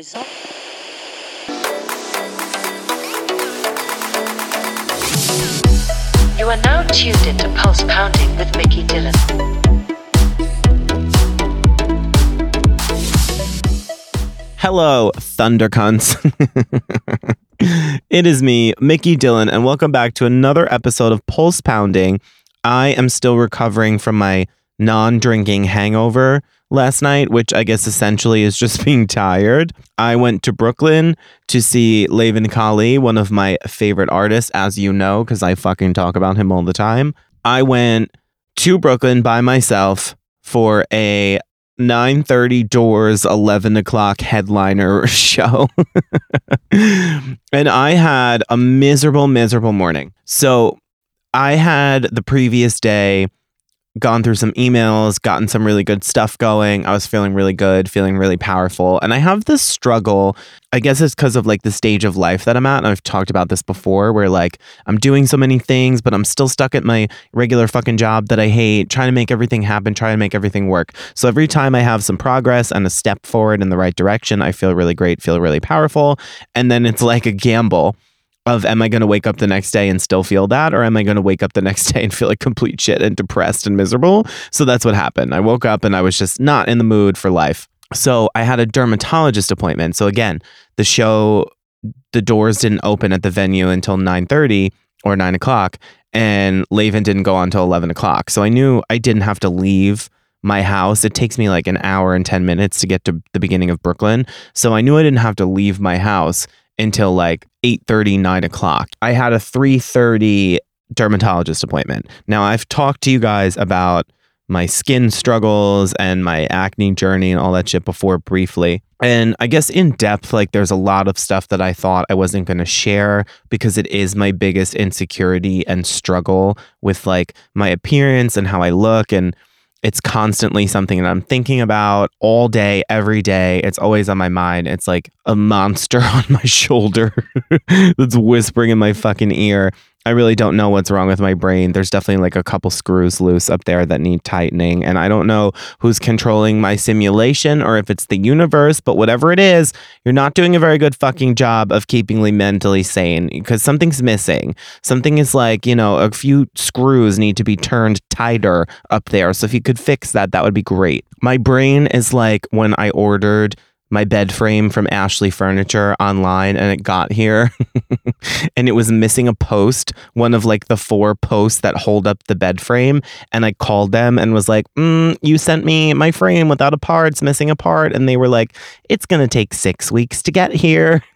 result. You are now tuned into Pulse Pounding with Mickey Dylan. Hello, Thundercunts. it is me, Mickey Dylan, and welcome back to another episode of Pulse Pounding. I am still recovering from my non drinking hangover last night, which I guess essentially is just being tired. I went to Brooklyn to see Leven Kali, one of my favorite artists, as you know, because I fucking talk about him all the time. I went to Brooklyn by myself for a 9:30 doors 11 o'clock headliner show and i had a miserable miserable morning so i had the previous day gone through some emails gotten some really good stuff going. I was feeling really good feeling really powerful. And i have this struggle i guess it's because of like the stage of life that i'm at and i've talked about this before where like i'm doing so many things but i'm still stuck at my regular fucking job that i hate trying to make everything happen trying to make everything work. So every time i have some progress and a step forward in the right direction i feel really great feel really powerful. And then it's like a gamble of am I going to wake up the next day and still feel that or am I going to wake up the next day and feel like complete shit and depressed and miserable? So that's what happened. I woke up and I was just not in the mood for life. So I had a dermatologist appointment. So again, the show the doors didn't open at the venue until 9:30 or 9 o'clock and Leven didn't go on until 11 o'clock. So I knew I didn't have to leave my house. It takes me like an hour and 10 minutes to get to the beginning of Brooklyn. So I knew I didn't have to leave my house until like 8.30 9 o'clock. I had a 3.30 dermatologist appointment. Now i've talked to you guys about my skin struggles and my acne journey and all that shit before briefly. And i guess in depth like there's a lot of stuff that i thought i wasn't going to share because it is my biggest insecurity and struggle with like my appearance and how i look and it's constantly something that I'm thinking about all day, every day. It's always on my mind. It's like a monster on my shoulder that's whispering in my fucking ear. I really don't know what's wrong with my brain. There's definitely like a couple screws loose up there that need tightening. And I don't know who's controlling my simulation or if it's the universe, but whatever it is, you're not doing a very good fucking job of keeping me mentally sane because something's missing. Something is like, you know, a few screws need to be turned tighter up there. So if you could fix that, that would be great. My brain is like when I ordered my bed frame from Ashley Furniture online and it got here and it was missing a post, one of like the four posts that hold up the bed frame. And I called them and was like, mm, You sent me my frame without a part, it's missing a part. And they were like, It's going to take six weeks to get here.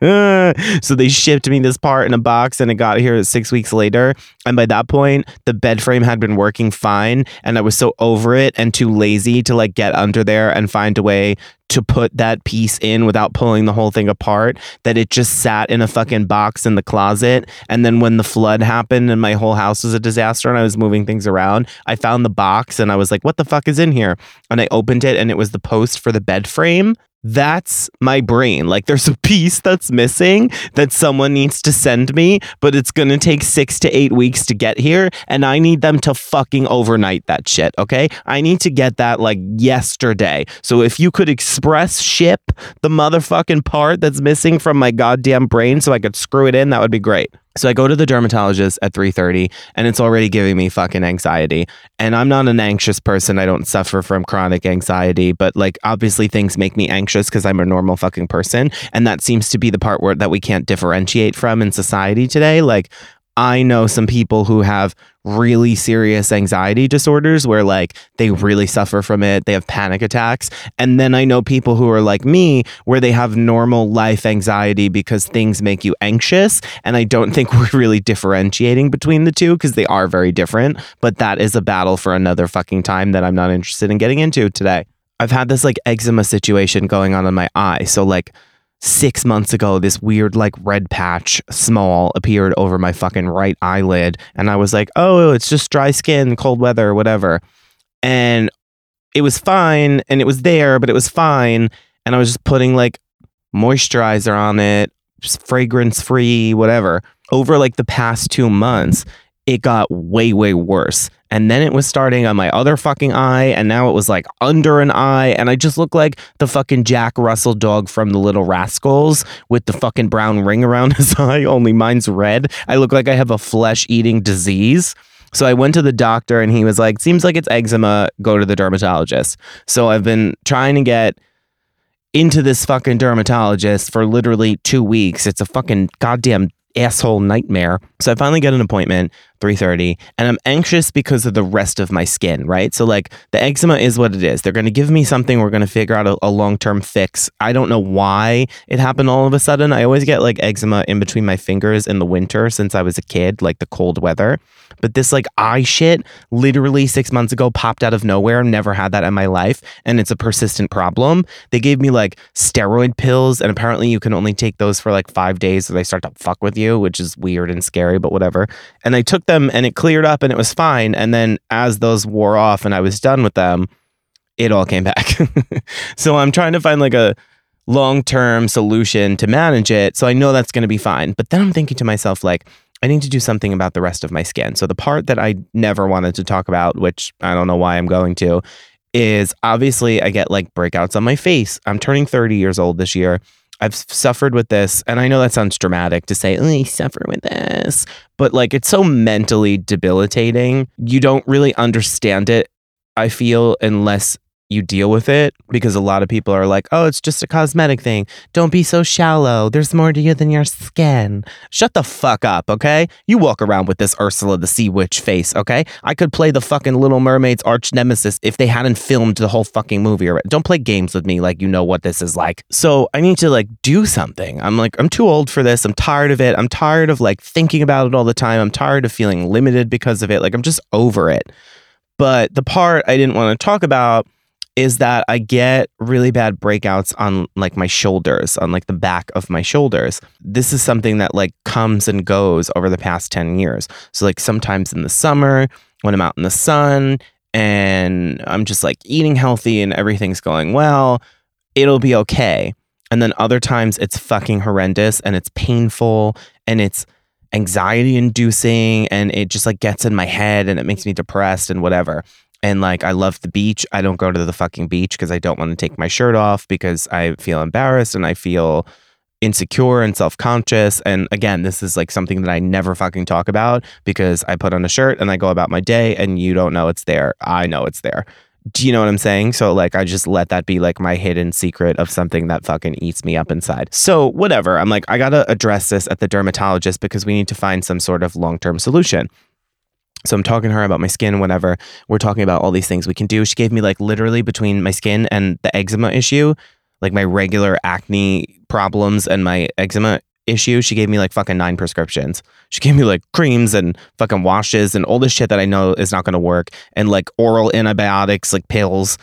so they shipped me this part in a box and it got here six weeks later. And by that point, the bed frame had been working fine. And I was so over it and too lazy to like get under there and find a way to put that piece in without pulling the whole thing apart that it just sat in a fucking box in the closet. And then when the flood happened and my whole house was a disaster and I was moving things around, I found the box and I was like, what the fuck is in here? And I opened it and it was the post for the bed frame that's my brain. Like there's a piece that's missing that someone needs to send me, but it's going to take six to eight weeks to get here. And I need them to fucking overnight that shit. Okay. I need to get that like yesterday. So if you could express ship the motherfucking part that's missing from my goddamn brain so I could screw it in, that would be great. So I go to the dermatologist at 3:30 and it's already giving me fucking anxiety. And I'm not an anxious person. I don't suffer from chronic anxiety, but like obviously things make me anxious cuz I'm a normal fucking person and that seems to be the part where that we can't differentiate from in society today. Like I know some people who have really serious anxiety disorders where like they really suffer from it. They have panic attacks. And then I know people who are like me where they have normal life anxiety because things make you anxious. And I don't think we're really differentiating between the two because they are very different. But that is a battle for another fucking time that I'm not interested in getting into today. I've had this like eczema situation going on in my eye. So like six months ago, this weird, like, red patch, small, appeared over my fucking right eyelid. And I was like, oh, it's just dry skin, cold weather, whatever. And it was fine and it was there, but it was fine. And I was just putting like moisturizer on it, fragrance free, whatever. Over like the past two months, it got way, way worse. And then it was starting on my other fucking eye, and now it was like under an eye, and I just look like the fucking Jack Russell dog from the Little Rascals with the fucking brown ring around his eye, only mine's red. I look like I have a flesh eating disease. So I went to the doctor and he was like, seems like it's eczema, go to the dermatologist. So I've been trying to get into this fucking dermatologist for literally two weeks. It's a fucking goddamn asshole nightmare. So I finally get an appointment, 3:30, and I'm anxious because of the rest of my skin, right? So like the eczema is what it is. They're going to give me something, we're going to figure out a, a long-term fix. I don't know why it happened all of a sudden. I always get like eczema in between my fingers in the winter since I was a kid, like the cold weather. But this like eye shit literally 6 months ago popped out of nowhere. Never had that in my life, and it's a persistent problem. They gave me like steroid pills and apparently you can only take those for like 5 days so they start to fuck with you, which is weird and scary, but whatever. And I took them and it cleared up and it was fine. And then as those wore off and I was done with them, it all came back. so I'm trying to find like a long term solution to manage it. So I know that's going to be fine. But then I'm thinking to myself, like, I need to do something about the rest of my skin. So the part that I never wanted to talk about, which I don't know why I'm going to, is obviously I get like breakouts on my face. I'm turning 30 years old this year. I've suffered with this, and I know that sounds dramatic to say, oh, I suffer with this, but like it's so mentally debilitating. You don't really understand it, I feel, unless you deal with it because a lot of people are like, oh, it's just a cosmetic thing. Don't be so shallow. There's more to you than your skin. Shut the fuck up, okay? You walk around with this Ursula the Sea Witch face, okay? I could play the fucking Little Mermaid's arch nemesis if they hadn't filmed the whole fucking movie. Already. Don't play games with me like you know what this is like. So I need to like do something. I'm like, I'm too old for this. I'm tired of it. I'm tired of like thinking about it all the time. I'm tired of feeling limited because of it. Like I'm just over it. But the part I didn't want to talk about is that I get really bad breakouts on like my shoulders, on like the back of my shoulders. This is something that like comes and goes over the past 10 years. So, like, sometimes in the summer when I'm out in the sun and I'm just like eating healthy and everything's going well, it'll be okay. And then other times it's fucking horrendous and it's painful and it's anxiety inducing and it just like gets in my head and it makes me depressed and whatever and like I love the beach. I don't go to the fucking beach because I don't want to take my shirt off because I feel embarrassed and I feel insecure and self-conscious and again this is like something that I never fucking talk about because I put on a shirt and I go about my day and you don't know it's there. I know it's there. Do you know what I'm saying? So like I just let that be like my hidden secret of something that fucking eats me up inside. So whatever. I'm like I got to address this at the dermatologist because we need to find some sort of long-term solution. So I'm talking to her about my skin, whatever. We're talking about all these things we can do. She gave me like literally between my skin and the eczema issue, like my regular acne problems and my eczema issue, she gave me like fucking nine prescriptions. She gave me like creams and fucking washes and all this shit that I know is not going to work and like oral antibiotics, like pills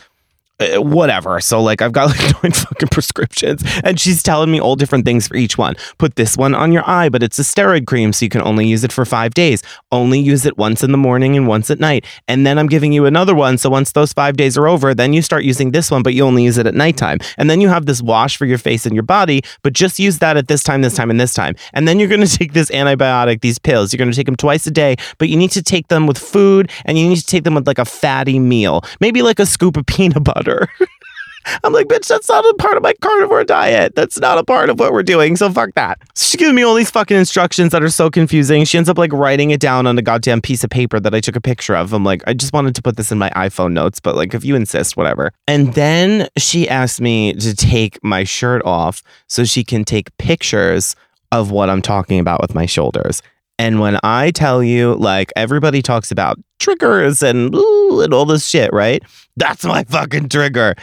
Uh, whatever. So like I've got like nine fucking prescriptions and she's telling me all different things for each one. Put this one on your eye, but it's a steroid cream so you can only use it for 5 days. Only use it once in the morning and once at night. And then I'm giving you another one so once those 5 days are over, then you start using this one but you only use it at nighttime. And then you have this wash for your face and your body, but just use that at this time, this time and this time. And then you're going to take this antibiotic, these pills. You're going to take them twice a day, but you need to take them with food and you need to take them with like a fatty meal. Maybe like a scoop of peanut butter I'm like, bitch, that's not a part of my carnivore diet. That's not a part of what we're doing. So fuck that. She gives me all these fucking instructions that are so confusing. She ends up like writing it down on a goddamn piece of paper that I took a picture of. I'm like, I just wanted to put this in my iPhone notes, but like, if you insist, whatever. And then she asked me to take my shirt off so she can take pictures of what I'm talking about with my shoulders. And when I tell you, like, everybody talks about triggers and, and all this shit, right? That's my fucking trigger.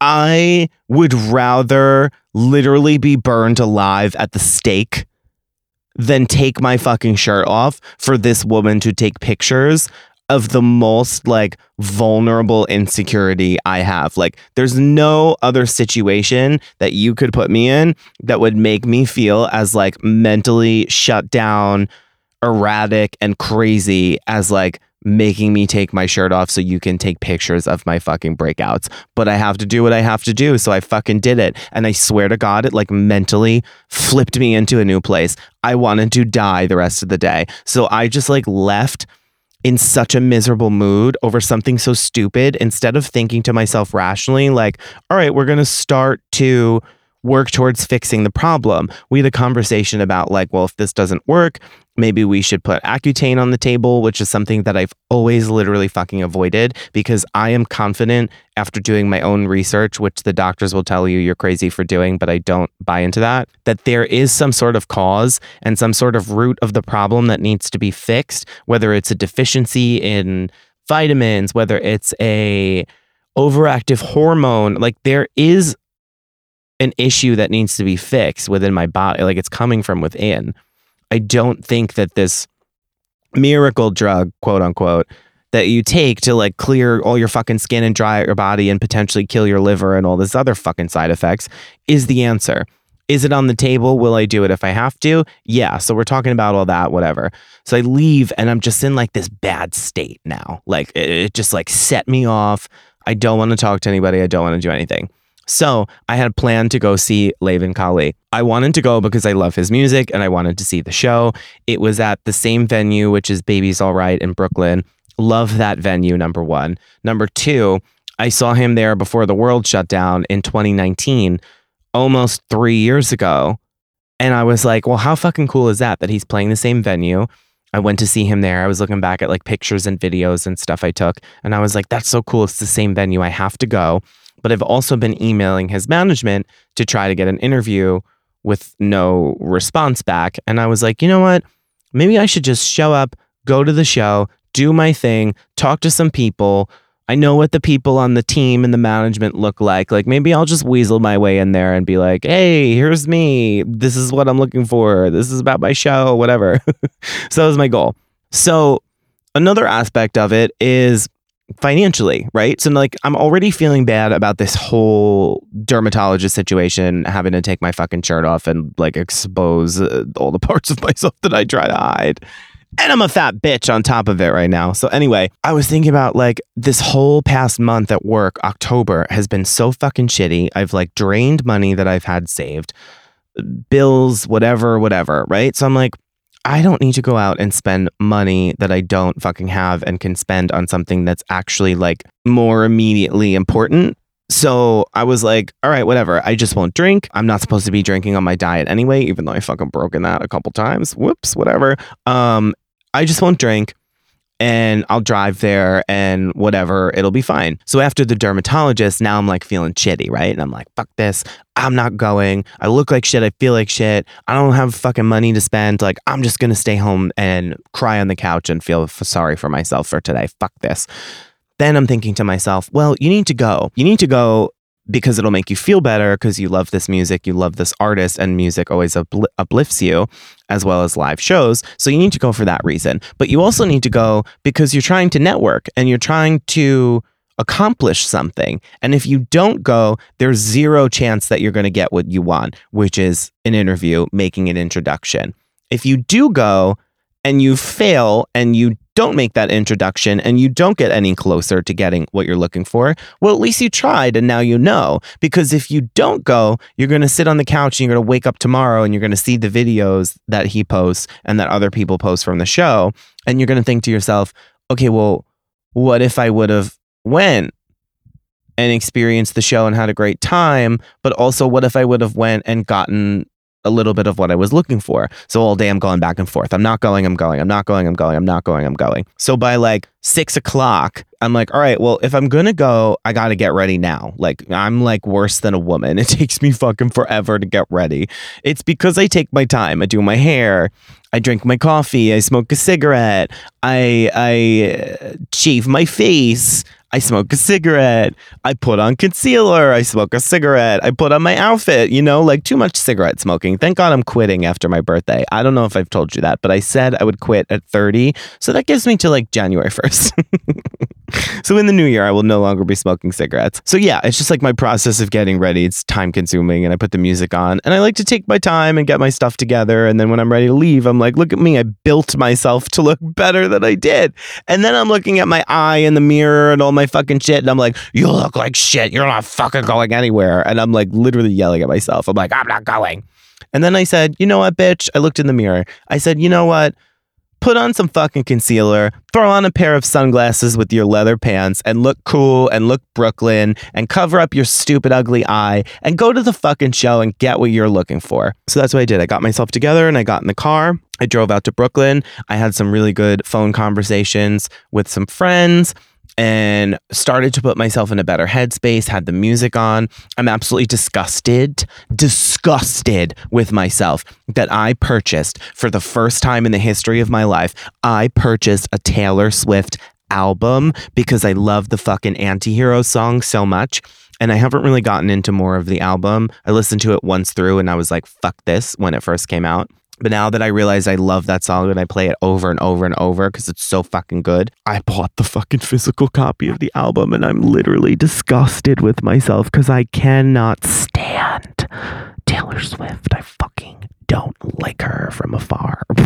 I would rather literally be burned alive at the stake than take my fucking shirt off for this woman to take pictures of the most like vulnerable insecurity I have. Like, there's no other situation that you could put me in that would make me feel as like mentally shut down erratic and crazy as like making me take my shirt off so you can take pictures of my fucking breakouts. But I have to do what I have to do. So I fucking did it. And I swear to God, it like mentally flipped me into a new place. I wanted to die the rest of the day. So I just like left in such a miserable mood over something so stupid instead of thinking to myself rationally, like, all right, we're going to start to work towards fixing the problem. We had a conversation about, like, well, if this doesn't work, maybe we should put Accutane on the table, which is something that I've always literally fucking avoided because I am confident after doing my own research, which the doctors will tell you you're crazy for doing, but I don't buy into that, that there is some sort of cause and some sort of root of the problem that needs to be fixed, whether it's a deficiency in vitamins, whether it's a overactive hormone, like there is an issue that needs to be fixed within my body. Like it's coming from within. I don't think that this miracle drug, quote unquote, that you take to like clear all your fucking skin and dry out your body and potentially kill your liver and all this other fucking side effects is the answer. Is it on the table? Will I do it if I have to? Yeah. So we're talking about all that, whatever. So I leave and I'm just in like this bad state now. Like it, it just like set me off. I don't want to talk to anybody. I don't want to do anything. So I had planned to go see Leven Kali. I wanted to go because I love his music and I wanted to see the show. It was at the same venue, which is Baby's All Right in Brooklyn. Love that venue, number one. Number two, I saw him there before the world shut down in 2019, almost three years ago. And I was like, well, how fucking cool is that? That he's playing the same venue. I went to see him there. I was looking back at like pictures and videos and stuff I took. And I was like, that's so cool. It's the same venue. I have to go but I've also been emailing his management to try to get an interview with no response back. And I was like, you know what? Maybe I should just show up, go to the show, do my thing, talk to some people. I know what the people on the team and the management look like. Like maybe I'll just weasel my way in there and be like, hey, here's me. This is what I'm looking for. This is about my show, whatever. so that was my goal. So another aspect of it is financially, right? So like I'm already feeling bad about this whole dermatologist situation, having to take my fucking shirt off and like expose uh, all the parts of myself that I try to hide. And I'm a fat bitch on top of it right now. So anyway, I was thinking about like this whole past month at work, October has been so fucking shitty. I've like drained money that I've had saved, bills, whatever, whatever, right? So I'm like I don't need to go out and spend money that I don't fucking have and can spend on something that's actually like more immediately important. So I was like, all right, whatever. I just won't drink. I'm not supposed to be drinking on my diet anyway, even though I fucking broken that a couple times. Whoops, whatever. Um, I just won't drink and I'll drive there and whatever, it'll be fine. So after the dermatologist, now I'm like feeling shitty, right? And I'm like, fuck this. I'm not going. I look like shit. I feel like shit. I don't have fucking money to spend. Like, I'm just going to stay home and cry on the couch and feel f- sorry for myself for today. Fuck this. Then I'm thinking to myself, well, you need to go. You need to go because it'll make you feel better because you love this music, you love this artist, and music always upl- uplifts you as well as live shows. So you need to go for that reason. But you also need to go because you're trying to network and you're trying to accomplish something. And if you don't go, there's zero chance that you're going to get what you want, which is an interview, making an introduction. If you do go and you fail and you don't make that introduction and you don't get any closer to getting what you're looking for, well, at least you tried and now you know. Because if you don't go, you're going to sit on the couch and you're going to wake up tomorrow and you're going to see the videos that he posts and that other people post from the show. And you're going to think to yourself, okay, well, what if I would have went and experienced the show and had a great time? But also, what if I would have went and gotten a little bit of what I was looking for. So all day I'm going back and forth. I'm not going, I'm going, I'm not going, I'm going, I'm not going, I'm going. So by like six o'clock, I'm like, all right, well, if I'm gonna go, I gotta get ready now. Like I'm like worse than a woman. It takes me fucking forever to get ready. It's because I take my time. I do my hair. I drink my coffee. I smoke a cigarette. I I uh, shave my face. I smoke a cigarette. I put on concealer. I smoke a cigarette. I put on my outfit, you know, like too much cigarette smoking. Thank God I'm quitting after my birthday. I don't know if I've told you that, but I said I would quit at 30. So that gives me to like January 1st. so in the new year, I will no longer be smoking cigarettes. So yeah, it's just like my process of getting ready. It's time consuming and I put the music on and I like to take my time and get my stuff together. And then when I'm ready to leave, I'm like, look at me. I built myself to look better than I did. And then I'm looking at my eye in the mirror and all my fucking shit. And I'm like, you look like shit. You're not fucking going anywhere. And I'm like literally yelling at myself. I'm like, I'm not going. And then I said, you know what, bitch? I looked in the mirror. I said, you know what? Put on some fucking concealer, throw on a pair of sunglasses with your leather pants, and look cool and look Brooklyn and cover up your stupid, ugly eye and go to the fucking show and get what you're looking for. So that's what I did. I got myself together and I got in the car. I drove out to Brooklyn. I had some really good phone conversations with some friends and started to put myself in a better headspace, had the music on. I'm absolutely disgusted, disgusted with myself that I purchased for the first time in the history of my life. I purchased a Taylor Swift album because I love the fucking anti-hero song so much. And I haven't really gotten into more of the album. I listened to it once through and I was like, fuck this when it first came out. But now that I realize I love that song and I play it over and over and over because it's so fucking good, I bought the fucking physical copy of the album and I'm literally disgusted with myself because I cannot stand Taylor Swift. I fucking don't like her from afar.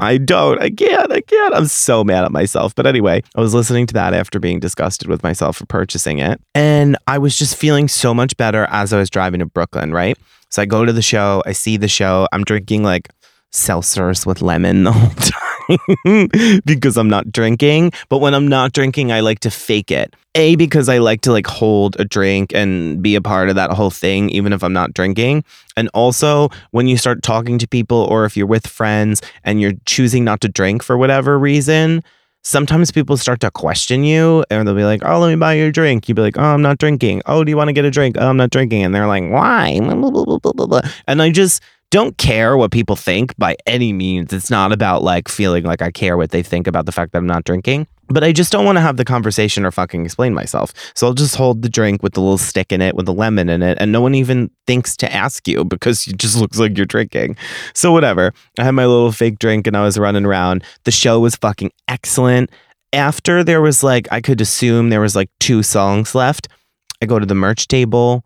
I don't. I can't. I can't. I'm so mad at myself. But anyway, I was listening to that after being disgusted with myself for purchasing it. And I was just feeling so much better as I was driving to Brooklyn, right? So I go to the show, I see the show, I'm drinking like seltzers with lemon the whole time because I'm not drinking. But when I'm not drinking, I like to fake it. A, because I like to like hold a drink and be a part of that whole thing, even if I'm not drinking. And also, when you start talking to people or if you're with friends and you're choosing not to drink for whatever reason, sometimes people start to question you and they'll be like, Oh, let me buy you a drink. You'd be like, Oh, I'm not drinking. Oh, do you want to get a drink? Oh, I'm not drinking. And they're like, Why? And I just, don't care what people think by any means. It's not about like feeling like I care what they think about the fact that I'm not drinking. But I just don't want to have the conversation or fucking explain myself. So I'll just hold the drink with the little stick in it, with the lemon in it, and no one even thinks to ask you because it just looks like you're drinking. So whatever. I had my little fake drink and I was running around. The show was fucking excellent. After there was like, I could assume there was like two songs left. I go to the merch table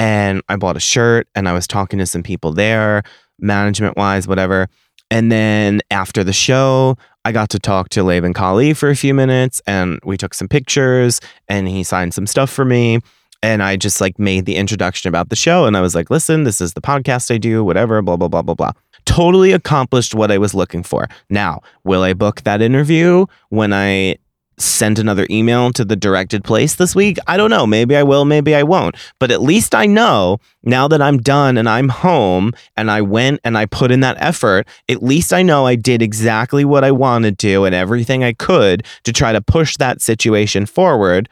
and I bought a shirt and I was talking to some people there, management wise, whatever. And then after the show, I got to talk to Leven Kali for a few minutes and we took some pictures and he signed some stuff for me. And I just like made the introduction about the show and I was like, listen, this is the podcast I do, whatever, blah, blah, blah, blah, blah. Totally accomplished what I was looking for. Now, will I book that interview when I send another email to the directed place this week? I don't know. Maybe I will, maybe I won't. But at least I know now that I'm done and I'm home and I went and I put in that effort, at least I know I did exactly what I wanted to and everything I could to try to push that situation forward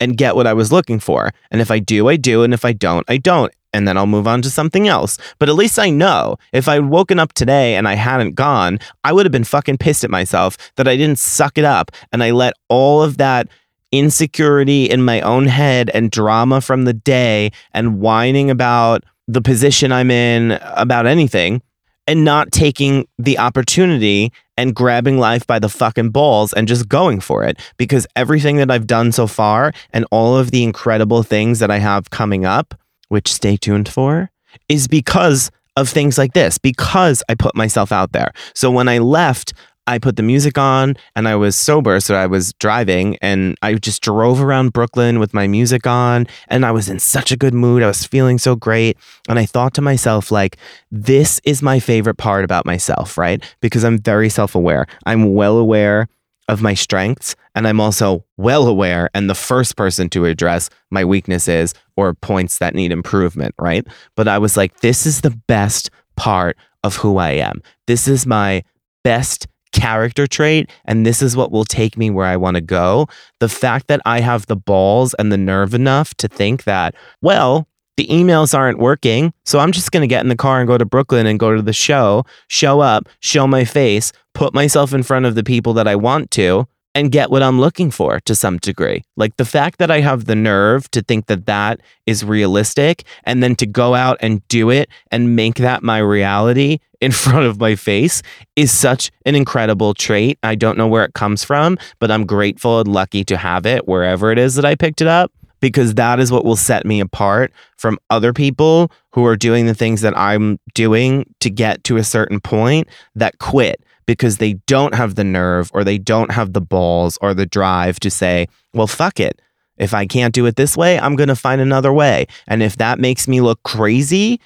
and get what I was looking for. And if I do, I do. And if I don't, I don't and then I'll move on to something else. But at least I know if I'd woken up today and I hadn't gone, I would have been fucking pissed at myself that I didn't suck it up and I let all of that insecurity in my own head and drama from the day and whining about the position I'm in about anything and not taking the opportunity and grabbing life by the fucking balls and just going for it because everything that I've done so far and all of the incredible things that I have coming up which stay tuned for, is because of things like this, because I put myself out there. So when I left, I put the music on and I was sober. So I was driving and I just drove around Brooklyn with my music on and I was in such a good mood. I was feeling so great. And I thought to myself, like, this is my favorite part about myself, right? Because I'm very self aware. I'm well aware of my strengths. And I'm also well aware and the first person to address my weaknesses or points that need improvement, right? But I was like, this is the best part of who I am. This is my best character trait and this is what will take me where I want to go. The fact that I have the balls and the nerve enough to think that, well, the emails aren't working. So I'm just going to get in the car and go to Brooklyn and go to the show, show up, show my face, put myself in front of the people that I want to, and get what I'm looking for to some degree. Like the fact that I have the nerve to think that that is realistic and then to go out and do it and make that my reality in front of my face is such an incredible trait. I don't know where it comes from, but I'm grateful and lucky to have it wherever it is that I picked it up because that is what will set me apart from other people who are doing the things that I'm doing to get to a certain point that quit because they don't have the nerve or they don't have the balls or the drive to say, well, fuck it. If I can't do it this way, I'm going to find another way. And if that makes me look crazy,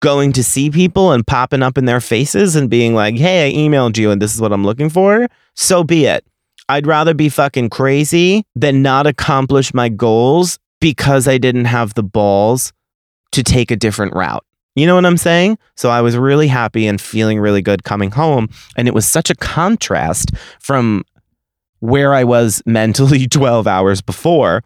going to see people and popping up in their faces and being like, hey, I emailed you and this is what I'm looking for, so be it. I'd rather be fucking crazy than not accomplish my goals because I didn't have the balls to take a different route. You know what I'm saying? So I was really happy and feeling really good coming home. And it was such a contrast from where I was mentally 12 hours before.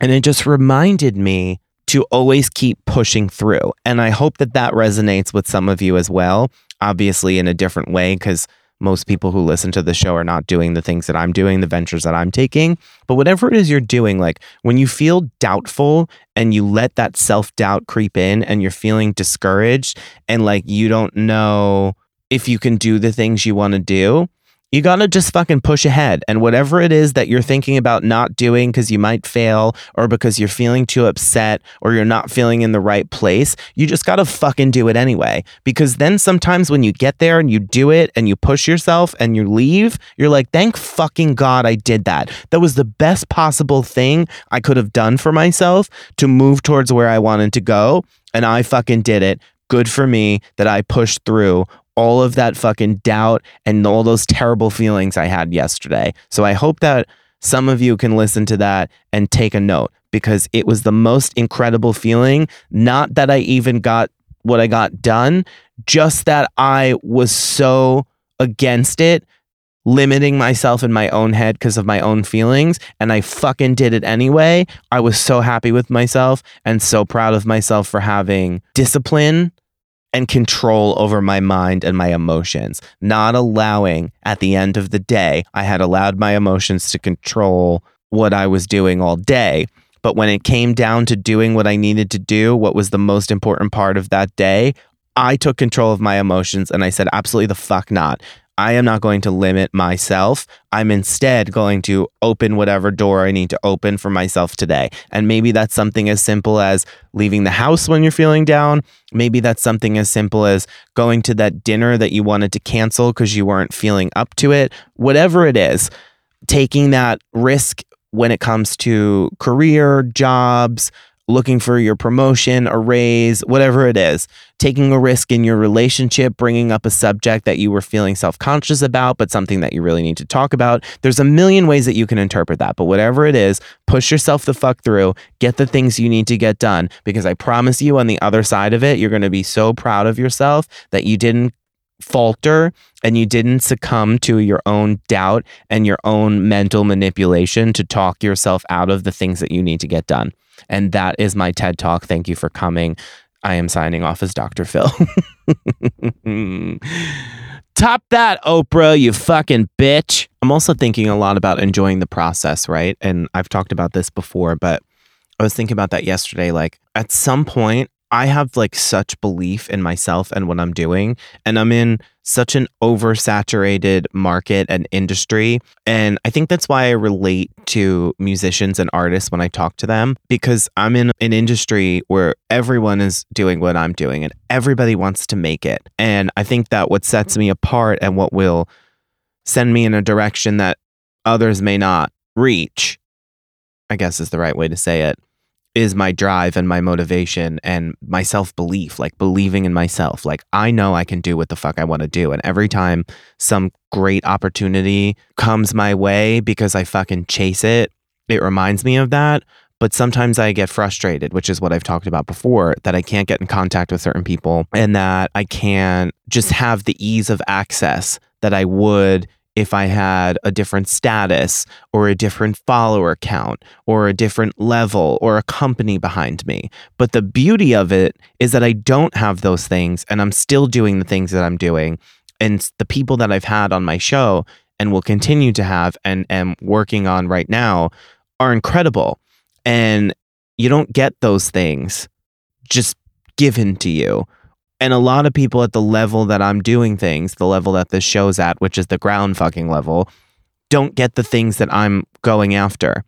And it just reminded me to always keep pushing through. And I hope that that resonates with some of you as well, obviously in a different way, because most people who listen to the show are not doing the things that I'm doing, the ventures that I'm taking. But whatever it is you're doing, like when you feel doubtful and you let that self doubt creep in and you're feeling discouraged and like you don't know if you can do the things you want to do, you got to just fucking push ahead. And whatever it is that you're thinking about not doing because you might fail or because you're feeling too upset or you're not feeling in the right place, you just got to fucking do it anyway. Because then sometimes when you get there and you do it and you push yourself and you leave, you're like, thank fucking God I did that. That was the best possible thing I could have done for myself to move towards where I wanted to go. And I fucking did it good for me that I pushed through all of that fucking doubt and all those terrible feelings I had yesterday. So I hope that some of you can listen to that and take a note because it was the most incredible feeling. Not that I even got what I got done, just that I was so against it, limiting myself in my own head because of my own feelings. And I fucking did it anyway. I was so happy with myself and so proud of myself for having discipline and control over my mind and my emotions, not allowing at the end of the day, I had allowed my emotions to control what I was doing all day. But when it came down to doing what I needed to do, what was the most important part of that day, I took control of my emotions and I said, absolutely the fuck not. I am not going to limit myself. I'm instead going to open whatever door I need to open for myself today. And maybe that's something as simple as leaving the house when you're feeling down. Maybe that's something as simple as going to that dinner that you wanted to cancel because you weren't feeling up to it. Whatever it is, taking that risk when it comes to career, jobs, looking for your promotion, a raise, whatever it is, taking a risk in your relationship, bringing up a subject that you were feeling self conscious about, but something that you really need to talk about. There's a million ways that you can interpret that, but whatever it is, push yourself the fuck through, get the things you need to get done, because I promise you on the other side of it, you're going to be so proud of yourself that you didn't falter and you didn't succumb to your own doubt and your own mental manipulation to talk yourself out of the things that you need to get done. And that is my TED Talk. Thank you for coming. I am signing off as Dr. Phil. Top that, Oprah, you fucking bitch. I'm also thinking a lot about enjoying the process, right? And I've talked about this before, but I was thinking about that yesterday. Like, at some point, I have like such belief in myself and what I'm doing. And I'm in such an oversaturated market and industry. And I think that's why I relate to musicians and artists when I talk to them because I'm in an industry where everyone is doing what I'm doing and everybody wants to make it. And I think that what sets me apart and what will send me in a direction that others may not reach, I guess is the right way to say it is my drive and my motivation and my self belief, like believing in myself. Like, I know I can do what the fuck I want to do. And every time some great opportunity comes my way because I fucking chase it, it reminds me of that. But sometimes I get frustrated, which is what I've talked about before, that I can't get in contact with certain people and that I can't just have the ease of access that I would if I had a different status or a different follower count or a different level or a company behind me. But the beauty of it is that I don't have those things and I'm still doing the things that I'm doing. And the people that I've had on my show and will continue to have and am working on right now are incredible. And you don't get those things just given to you. And a lot of people at the level that I'm doing things, the level that this show's at, which is the ground fucking level, don't get the things that I'm going after.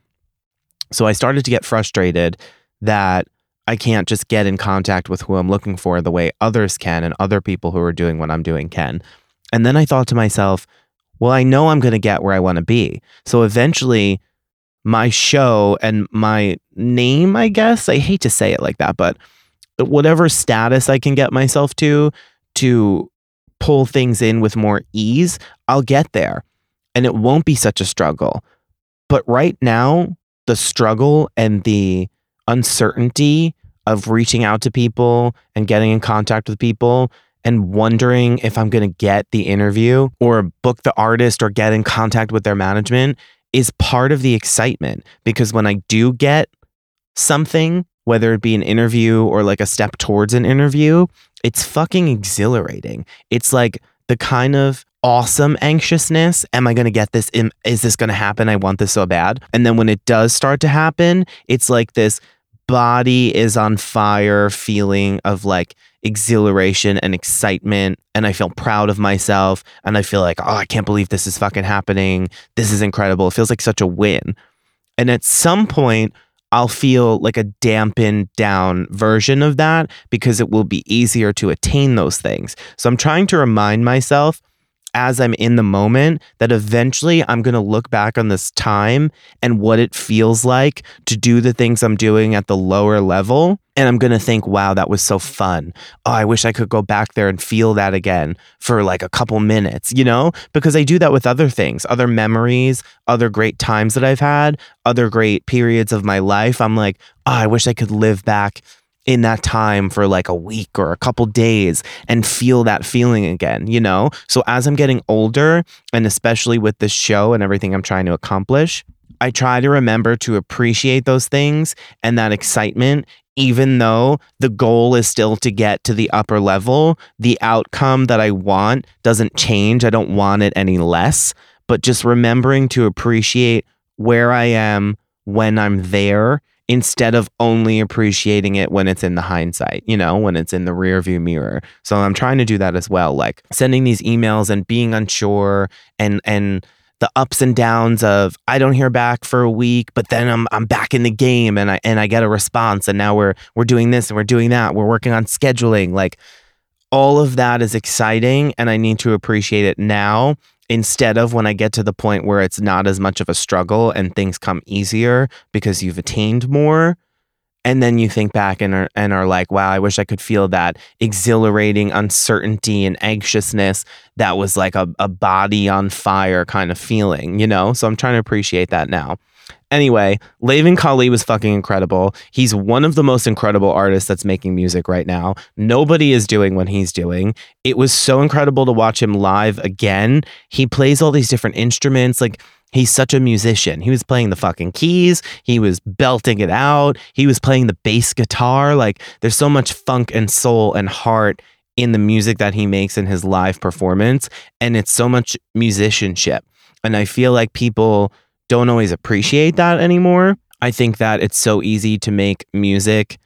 So I started to get frustrated that I can't just get in contact with who I'm looking for the way others can and other people who are doing what I'm doing can. And then I thought to myself, well, I know I'm going to get where I want to be. So eventually, my show and my name, I guess, I hate to say it like that, but whatever status I can get myself to, to pull things in with more ease, I'll get there. And it won't be such a struggle. But right now, the struggle and the uncertainty of reaching out to people and getting in contact with people and wondering if I'm going to get the interview or book the artist or get in contact with their management is part of the excitement because when I do get something, whether it be an interview or like a step towards an interview, it's fucking exhilarating. It's like the kind of awesome anxiousness. Am I going to get this? Is this going to happen? I want this so bad. And then when it does start to happen, it's like this body is on fire feeling of like exhilaration and excitement and I feel proud of myself and I feel like oh I can't believe this is fucking happening this is incredible it feels like such a win and at some point I'll feel like a dampened down version of that because it will be easier to attain those things. So I'm trying to remind myself as I'm in the moment that eventually I'm going to look back on this time and what it feels like to do the things I'm doing at the lower level. And I'm going to think, wow, that was so fun. Oh, I wish I could go back there and feel that again for like a couple minutes, you know? Because I do that with other things, other memories, other great times that I've had, other great periods of my life. I'm like, oh, I wish I could live back in that time for like a week or a couple days and feel that feeling again, you know? So as I'm getting older, and especially with this show and everything I'm trying to accomplish, I try to remember to appreciate those things and that excitement, even though the goal is still to get to the upper level. The outcome that I want doesn't change. I don't want it any less, but just remembering to appreciate where I am when I'm there instead of only appreciating it when it's in the hindsight, you know, when it's in the rear view mirror. So I'm trying to do that as well, like sending these emails and being unsure and and the ups and downs of I don't hear back for a week, but then I'm I'm back in the game and I and I get a response and now we're we're doing this and we're doing that. We're working on scheduling. Like all of that is exciting and I need to appreciate it now instead of when I get to the point where it's not as much of a struggle and things come easier because you've attained more. And then you think back and are, and are like, wow, I wish I could feel that exhilarating uncertainty and anxiousness that was like a, a body on fire kind of feeling, you know? So I'm trying to appreciate that now. Anyway, Leven Kali was fucking incredible. He's one of the most incredible artists that's making music right now. Nobody is doing what he's doing. It was so incredible to watch him live again. He plays all these different instruments. Like, he's such a musician. He was playing the fucking keys, he was belting it out, he was playing the bass guitar. Like, there's so much funk and soul and heart in the music that he makes in his live performance. And it's so much musicianship. And I feel like people don't always appreciate that anymore. I think that it's so easy to make music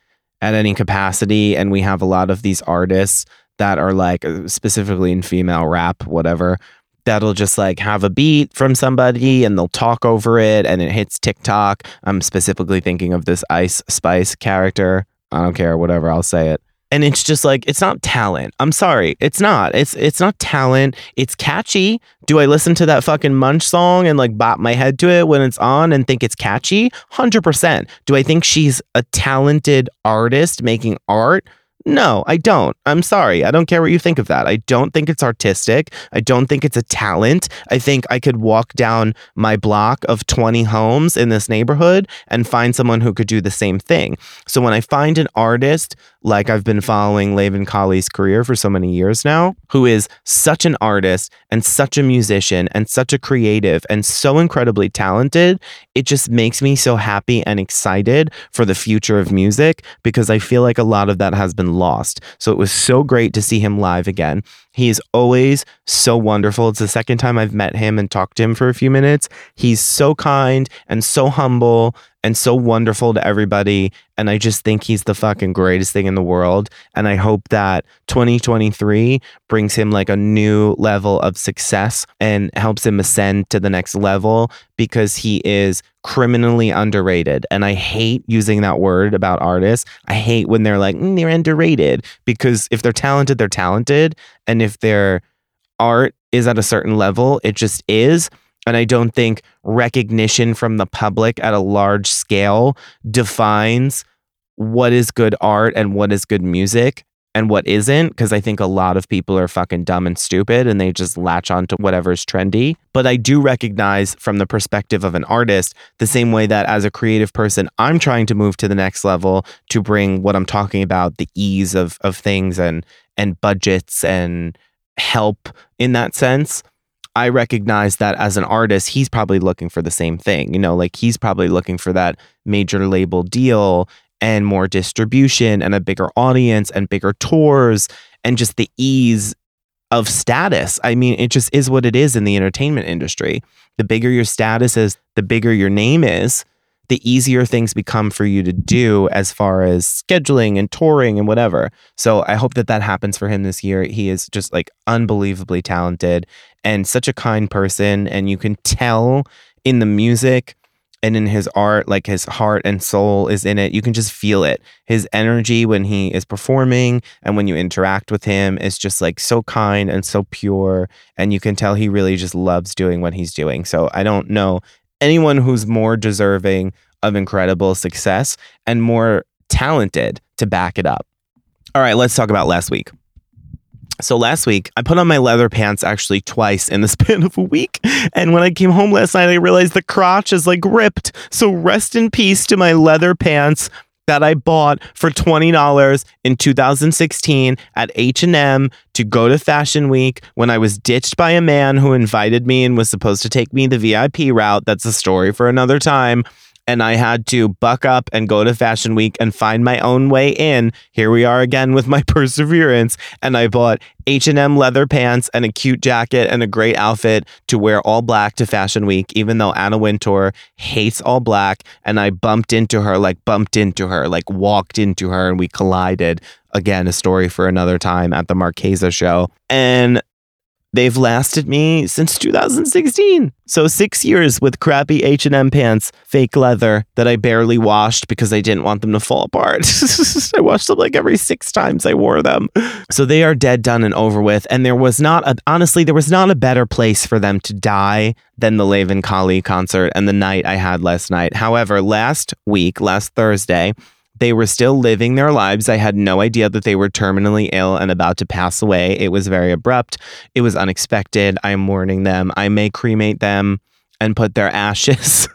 at any capacity. And we have a lot of these artists that are like, uh, specifically in female rap, whatever, that'll just like have a beat from somebody and they'll talk over it and it hits TikTok. I'm specifically thinking of this Ice Spice character. I don't care, whatever, I'll say it and it's just like it's not talent. I'm sorry, it's not. It's it's not talent. It's catchy. Do I listen to that fucking Munch song and like bop my head to it when it's on and think it's catchy? 100%. Do I think she's a talented artist making art? No, I don't. I'm sorry. I don't care what you think of that. I don't think it's artistic. I don't think it's a talent. I think I could walk down my block of 20 homes in this neighborhood and find someone who could do the same thing. So when I find an artist like I've been following Leven Kali's career for so many years now, who is such an artist and such a musician and such a creative and so incredibly talented, it just makes me so happy and excited for the future of music because I feel like a lot of that has been lost. So it was so great to see him live again. He is always so wonderful. It's the second time I've met him and talked to him for a few minutes. He's so kind and so humble and so wonderful to everybody. And I just think he's the fucking greatest thing in the world. And I hope that 2023 brings him like a new level of success and helps him ascend to the next level because he is criminally underrated. And I hate using that word about artists. I hate when they're like, mm, they're underrated because if they're talented, they're talented. And if their art is at a certain level, it just is. And I don't think recognition from the public at a large scale defines what is good art and what is good music and what isn't. Because I think a lot of people are fucking dumb and stupid and they just latch on to whatever's trendy. But I do recognize from the perspective of an artist, the same way that as a creative person, I'm trying to move to the next level to bring what I'm talking about, the ease of, of things and and budgets and help in that sense. I recognize that as an artist, he's probably looking for the same thing. You know, like he's probably looking for that major label deal and more distribution and a bigger audience and bigger tours and just the ease of status. I mean, it just is what it is in the entertainment industry. The bigger your status is, the bigger your name is, the easier things become for you to do as far as scheduling and touring and whatever. So I hope that that happens for him this year. He is just like unbelievably talented and such a kind person. And you can tell in the music and in his art, like his heart and soul is in it. You can just feel it. His energy when he is performing and when you interact with him is just like so kind and so pure. And you can tell he really just loves doing what he's doing. So I don't know anyone who's more deserving of incredible success and more talented to back it up. All right, let's talk about last week. So last week, I put on my leather pants actually twice in the span of a week. And when I came home last night, I realized the crotch is like ripped. So rest in peace to my leather pants that I bought for $20 in 2016 at H&M to go to Fashion Week when I was ditched by a man who invited me and was supposed to take me the VIP route. That's a story for another time and I had to buck up and go to Fashion Week and find my own way in. Here we are again with my perseverance, and I bought H&M leather pants and a cute jacket and a great outfit to wear all black to Fashion Week, even though Anna Wintour hates all black, and I bumped into her, like bumped into her, like walked into her, and we collided. Again, a story for another time at the Marchesa show. And They've lasted me since 2016. So 6 years with crappy H&M pants, fake leather that I barely washed because I didn't want them to fall apart. I washed them like every 6 times I wore them. So they are dead done and over with and there was not a, honestly there was not a better place for them to die than the Leven Kali concert and the night I had last night. However, last week, last Thursday, they were still living their lives. I had no idea that they were terminally ill and about to pass away. It was very abrupt. It was unexpected. I'm mourning them. I may cremate them and put their ashes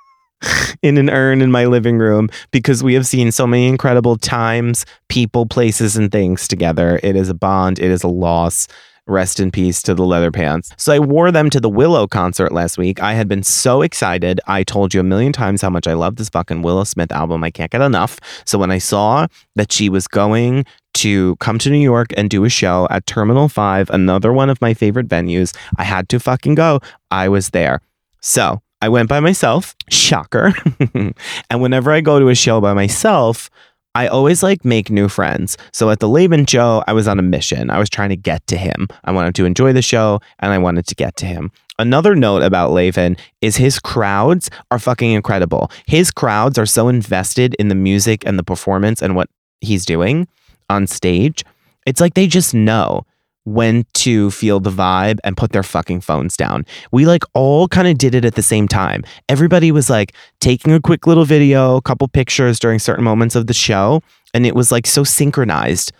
in an urn in my living room because we have seen so many incredible times, people, places, and things together. It is a bond, it is a loss. Rest in peace to the leather pants. So I wore them to the Willow concert last week. I had been so excited. I told you a million times how much I love this fucking Willow Smith album. I can't get enough. So when I saw that she was going to come to New York and do a show at Terminal 5, another one of my favorite venues, I had to fucking go. I was there. So I went by myself. Shocker. and whenever I go to a show by myself, I always like make new friends. So at the Leven show, I was on a mission. I was trying to get to him. I wanted to enjoy the show and I wanted to get to him. Another note about Leven is his crowds are fucking incredible. His crowds are so invested in the music and the performance and what he's doing on stage. It's like they just know when to feel the vibe and put their fucking phones down. We like all kind of did it at the same time. Everybody was like taking a quick little video, a couple pictures during certain moments of the show, and it was like so synchronized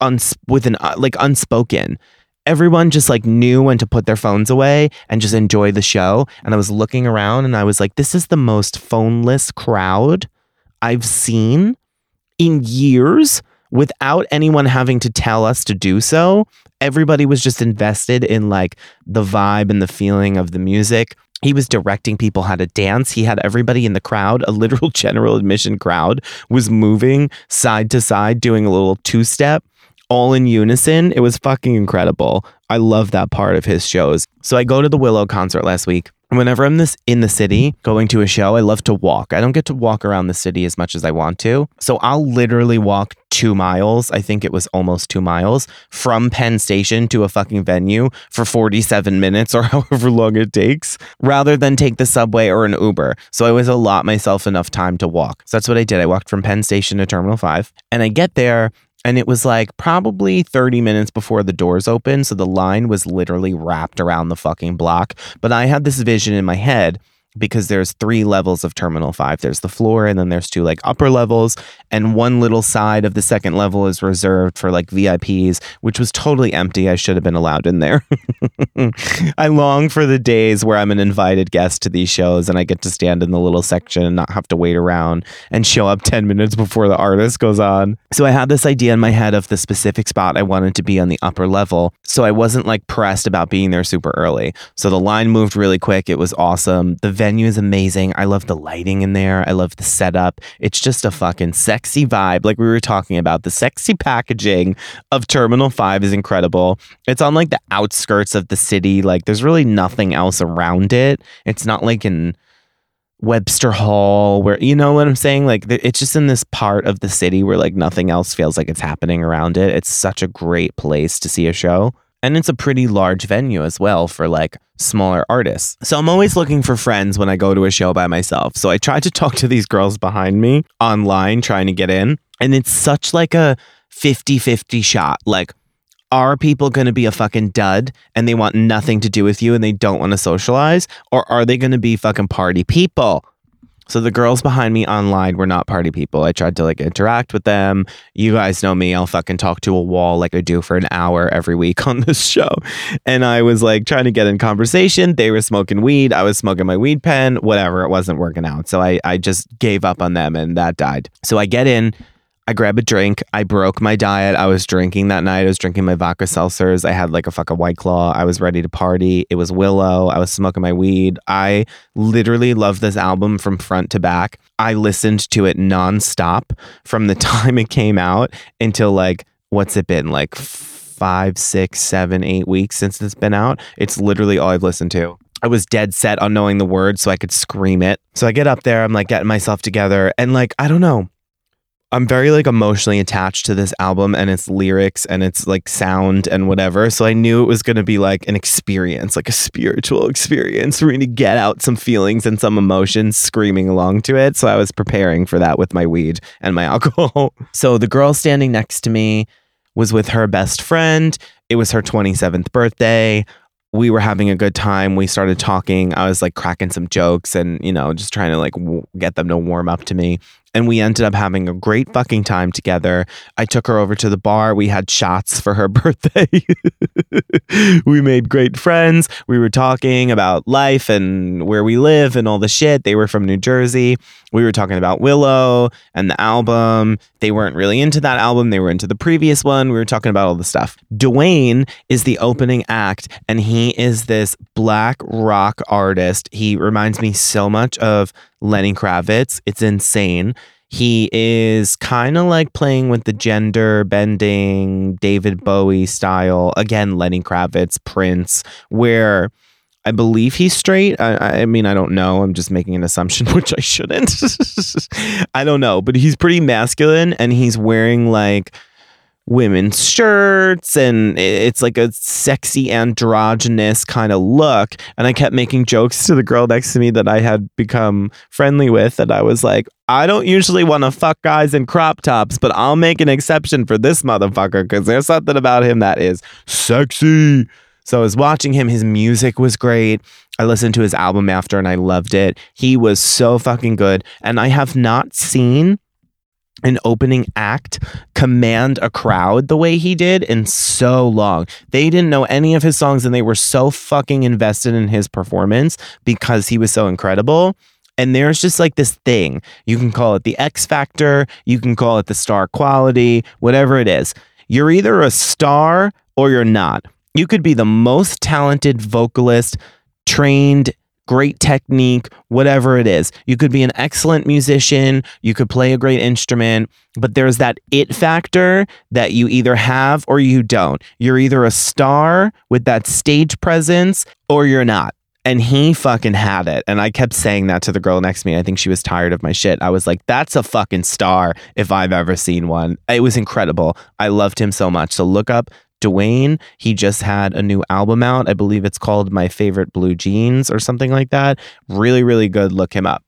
uns- with an uh, like unspoken. Everyone just like knew when to put their phones away and just enjoy the show. And I was looking around and I was like, this is the most phoneless crowd I've seen in years without anyone having to tell us to do so everybody was just invested in like the vibe and the feeling of the music. He was directing people how to dance. He had everybody in the crowd, a literal general admission crowd, was moving side to side, doing a little two step all in unison. It was fucking incredible. I love that part of his shows. So I go to the Willow concert last week. Whenever I'm this in the city going to a show, I love to walk. I don't get to walk around the city as much as I want to. So I'll literally walk two miles. I think it was almost two miles from Penn Station to a fucking venue for 47 minutes or however long it takes, rather than take the subway or an Uber. So I always allot myself enough time to walk. So that's what I did. I walked from Penn Station to Terminal 5 and I get there and it was like probably 30 minutes before the doors opened. So the line was literally wrapped around the fucking block. But I had this vision in my head because there's three levels of terminal 5 there's the floor and then there's two like upper levels and one little side of the second level is reserved for like VIPs which was totally empty. I should have been allowed in there. I long for the days where I'm an invited guest to these shows and I get to stand in the little section and not have to wait around and show up 10 minutes before the artist goes on. So I had this idea in my head of the specific spot I wanted to be on the upper level. So I wasn't like pressed about being there super early. So the line moved really quick. It was awesome. The venue is amazing. I love the lighting in there. I love the setup. It's just a fucking sexy vibe. Like we were talking about, the sexy packaging of Terminal 5 is incredible. It's on like the outskirts of the city. Like there's really nothing else around it. It's not like in Webster Hall, where you know what I'm saying? Like it's just in this part of the city where like nothing else feels like it's happening around it. It's such a great place to see a show. And it's a pretty large venue as well for like smaller artists. So I'm always looking for friends when I go to a show by myself. So I tried to talk to these girls behind me online trying to get in. And it's such like a 50 50 shot. Like, are people going to be a fucking dud and they want nothing to do with you and they don't want to socialize? Or are they going to be fucking party people? So the girls behind me online were not party people. I tried to like interact with them. You guys know me. I'll fucking talk to a wall like I do for an hour every week on this show. And I was like trying to get in conversation. They were smoking weed. I was smoking my weed pen, whatever. It wasn't working out. So I, I just gave up on them and that died. So I get in I grab a drink. I broke my diet. I was drinking that night. I was drinking my vodka seltzers. I had like a fucking white claw. I was ready to party. It was Willow. I was smoking my weed. I literally love this album from front to back. I listened to it nonstop from the time it came out until like, what's it been? Like five, six, seven, eight weeks since it's been out. It's literally all I've listened to. I was dead set on knowing the words so I could scream it. So I get up there, I'm like getting myself together, and like, I don't know. I'm very like emotionally attached to this album and its lyrics and its like sound and whatever. So I knew it was going to be like an experience, like a spiritual experience for me to get out some feelings and some emotions screaming along to it. So I was preparing for that with my weed and my alcohol. so the girl standing next to me was with her best friend. It was her 27th birthday we were having a good time. We started talking. I was like cracking some jokes and, you know, just trying to like w- get them to warm up to me and we ended up having a great fucking time together. I took her over to the bar. We had shots for her birthday. we made great friends. We were talking about life and where we live and all the shit. They were from New Jersey. We were talking about Willow and the album. They weren't really into that album. They were into the previous one. We were talking about all the stuff. Dwayne is the opening act, and he is this black rock artist. He reminds me so much of Lenny Kravitz. It's insane. He is kind of like playing with the gender bending David mm-hmm. Bowie style. Again, Lenny Kravitz, Prince, where I believe he's straight. I, I, mean, I don't know. I'm just making an assumption, which I shouldn't. I don't know, but he's pretty masculine and he's wearing like women's shirts and it's like a sexy androgynous kind of look and i kept making jokes to the girl next to me that i had become friendly with and i was like i don't usually want to fuck guys in crop tops but i'll make an exception for this motherfucker because there's something about him that is sexy so i was watching him his music was great I listened to his album after and I loved it. He was so fucking good. And I have not seen an opening act command a crowd the way he did in so long. They didn't know any of his songs and they were so fucking invested in his performance because he was so incredible. And there's just like this thing. You can call it the X factor, you can call it the star quality, whatever it is. You're either a star or you're not. You could be the most talented vocalist, trained great technique, whatever it is. You could be an excellent musician, you could play a great instrument, but there's that it factor that you either have or you don't. You're either a star with that stage presence or you're not. And he fucking had it. And I kept saying that to the girl next to me. I think she was tired of my shit. I was like, that's a fucking star if I've ever seen one. It was incredible. I loved him so much. So look up Dwayne. He just had a new album out. I believe it's called My Favorite Blue Jeans or something like that. Really, really good. Look him up.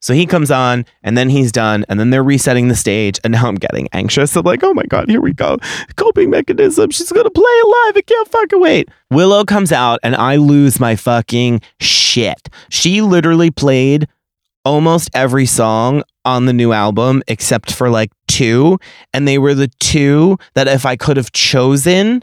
So he comes on and then he's done and then they're resetting the stage and now I'm getting anxious. I'm like, oh my God, here we go. Coping mechanism. She's going to play live. I can't fucking wait. Willow comes out and I lose my fucking shit. She literally played almost every song on the new album except for like two. And they were the two that if I could have chosen,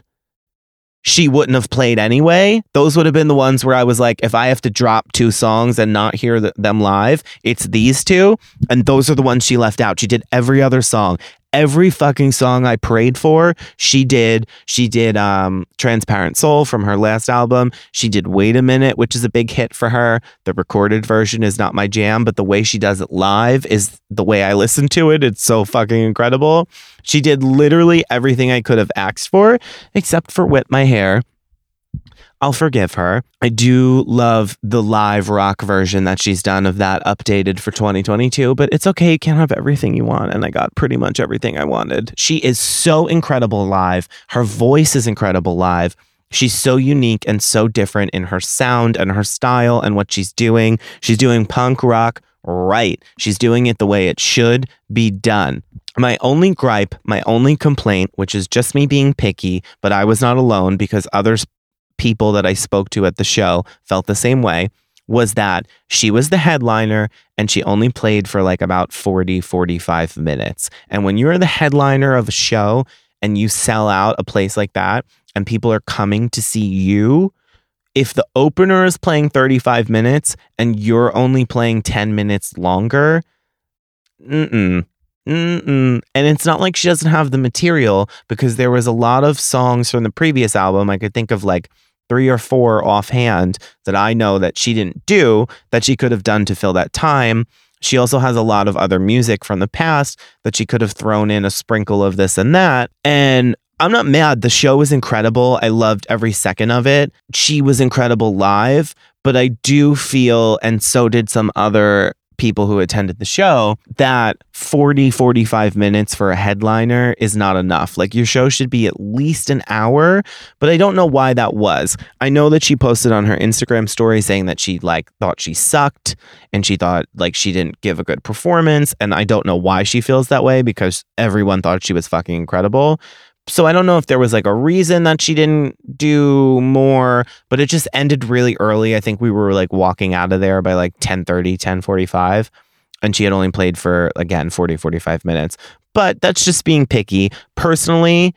she wouldn't have played anyway. Those would have been the ones where I was like, if I have to drop two songs and not hear the, them live, it's these two. And those are the ones she left out. She did every other song. Every fucking song I prayed for, she did. She did um, Transparent Soul from her last album. She did Wait a Minute, which is a big hit for her. The recorded version is not my jam, but the way she does it live is the way I listen to it. It's so fucking incredible. She did literally everything I could have asked for, except for Whip My Hair. I'll forgive her. I do love the live rock version that she's done of that updated for 2022, but it's okay. You can't have everything you want. And I got pretty much everything I wanted. She is so incredible live. Her voice is incredible live. She's so unique and so different in her sound and her style and what she's doing. She's doing punk rock right. She's doing it the way it should be done. My only gripe, my only complaint, which is just me being picky, but I was not alone because others people that I spoke to at the show felt the same way was that she was the headliner and she only played for like about 40 45 minutes. And when you're the headliner of a show and you sell out a place like that and people are coming to see you, if the opener is playing 35 minutes and you're only playing 10 minutes longer, mm-mm. Mm-mm. And it's not like she doesn't have the material because there was a lot of songs from the previous album. I could think of like three or four offhand that I know that she didn't do that she could have done to fill that time. She also has a lot of other music from the past that she could have thrown in a sprinkle of this and that. And I'm not mad. The show was incredible. I loved every second of it. She was incredible live, but I do feel, and so did some other people who attended the show that 40 45 minutes for a headliner is not enough. Like your show should be at least an hour but i don't know why that was. I know that she posted on her instagram story saying that she like thought she sucked and she thought like she didn't give a good performance and i don't know why she feels that way because everyone thought she was fucking incredible so I don't know if there was like a reason that she didn't do more, but it just ended really early. I think we were like walking out of there by like 10:30, 10:45 and she had only played for again 40 45 minutes. But that's just being picky. Personally,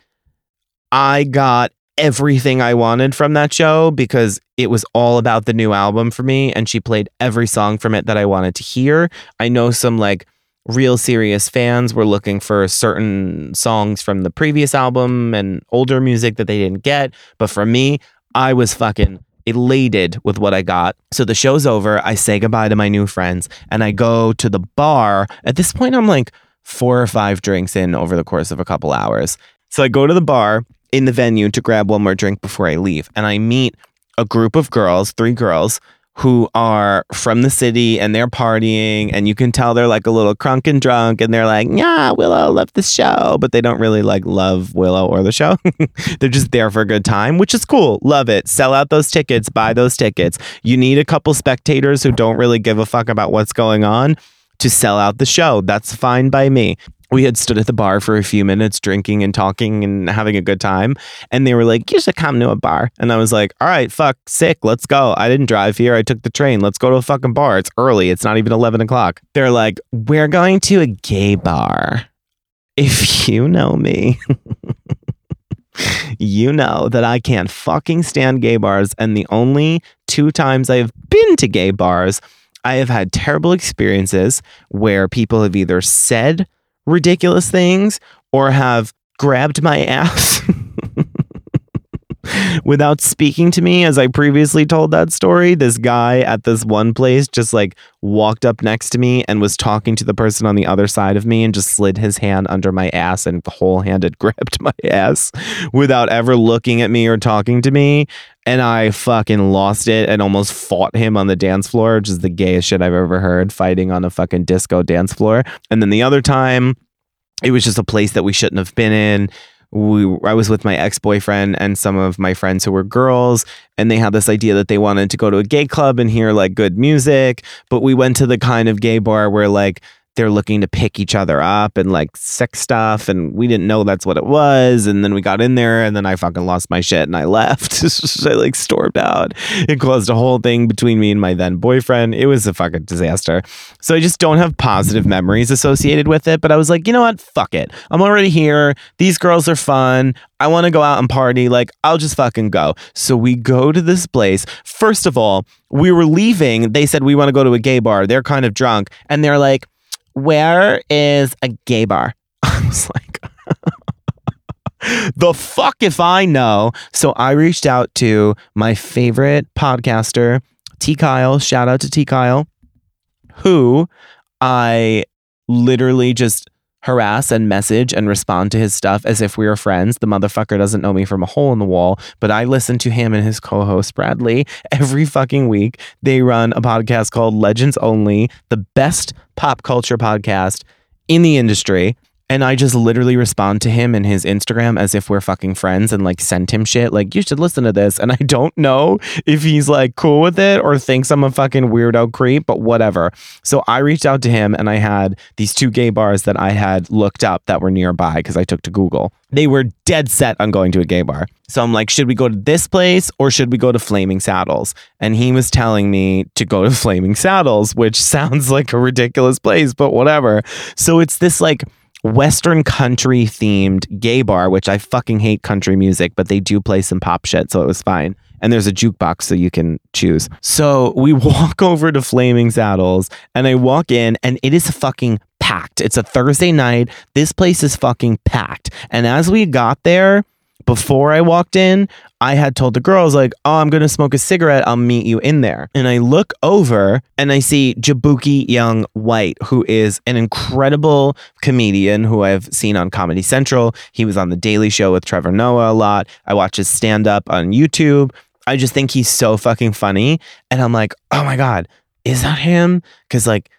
I got everything I wanted from that show because it was all about the new album for me and she played every song from it that I wanted to hear. I know some like real serious fans were looking for certain songs from the previous album and older music that they didn't get. But for me, I was fucking elated with what I got. So the show's over. I say goodbye to my new friends and I go to the bar. At this point, I'm like four or five drinks in over the course of a couple hours. So I go to the bar in the venue to grab one more drink before I leave. And I meet a group of girls, three girls who are from the city and they're partying and you can tell they're like a little crunk and drunk and they're like, yeah, Willow love the show, but they don't really like love Willow or the show. they're just there for a good time, which is cool. Love it. Sell out those tickets, buy those tickets. You need a couple spectators who don't really give a fuck about what's going on to sell out the show. That's fine by me we had stood at the bar for a few minutes drinking and talking and having a good time and they were like you should come to a bar. And i was like all right fuck sick let's go. I didn't drive here i took the train let's go to a fucking bar it's early it's not even 11 o'clock. They're like we're going to a gay bar. If you know me you know that i can't fucking stand gay bars and the only two times i've been to gay bars I have had terrible experiences where people have either said ridiculous things or have grabbed my ass without speaking to me, as I previously told that story, this guy at this one place just like walked up next to me and was talking to the person on the other side of me and just slid his hand under my ass and the whole handed gripped my ass without ever looking at me or talking to me. And I fucking lost it and almost fought him on the dance floor, which is the gayest shit I've ever heard, fighting on a fucking disco dance floor. And then the other time, it was just a place that we shouldn't have been in we I was with my ex-boyfriend and some of my friends who were girls and they had this idea that they wanted to go to a gay club and hear like good music but we went to the kind of gay bar where like they're looking to pick each other up and like sex stuff and we didn't know that's what it was and then we got in there and then I fucking lost my shit and I left. I like stormed out it caused a whole thing between me and my then boyfriend. It was a fucking disaster. So I just don't have positive memories associated with it but I was like you know what? Fuck it. I'm already here. These girls are fun. I want to go out and party. Like I'll just fucking go. So we go to this place. First of all we were leaving. They said we want to go to a gay bar. They're kind of drunk and they're like where is a gay bar? I was like, the fuck if I know. So I reached out to my favorite podcaster, T. Kyle. Shout out to T. Kyle, who I literally just harass and message and respond to his stuff as if we were friends. The motherfucker doesn't know me from a hole in the wall, but I listen to him and his co host Bradley every fucking week. They run a podcast called Legends Only, the best pop culture podcast in the industry. And I just literally respond to him in his Instagram as if we're fucking friends and like send him shit like, you should listen to this. And I don't know if he's like cool with it or thinks I'm a fucking weirdo creep, but whatever. So I reached out to him and I had these two gay bars that I had looked up that were nearby because I took to Google. They were dead set on going to a gay bar. So I'm like, should we go to this place or should we go to Flaming Saddles? And he was telling me to go to Flaming Saddles, which sounds like a ridiculous place, but whatever. So it's this like, Western country themed gay bar, which I fucking hate country music, but they do play some pop shit, so it was fine. And there's a jukebox so you can choose. So we walk over to Flaming Saddles and I walk in and it is fucking packed. It's a Thursday night. This place is fucking packed. And as we got there, before I walked in, I had told the girls, like, oh, I'm going to smoke a cigarette. I'll meet you in there. And I look over and I see Jaboukie Young White, who is an incredible comedian who I've seen on Comedy Central. He was on The Daily Show with Trevor Noah a lot. I watch his stand up on YouTube. I just think he's so fucking funny. And I'm like, oh my God, is that him? Because, like,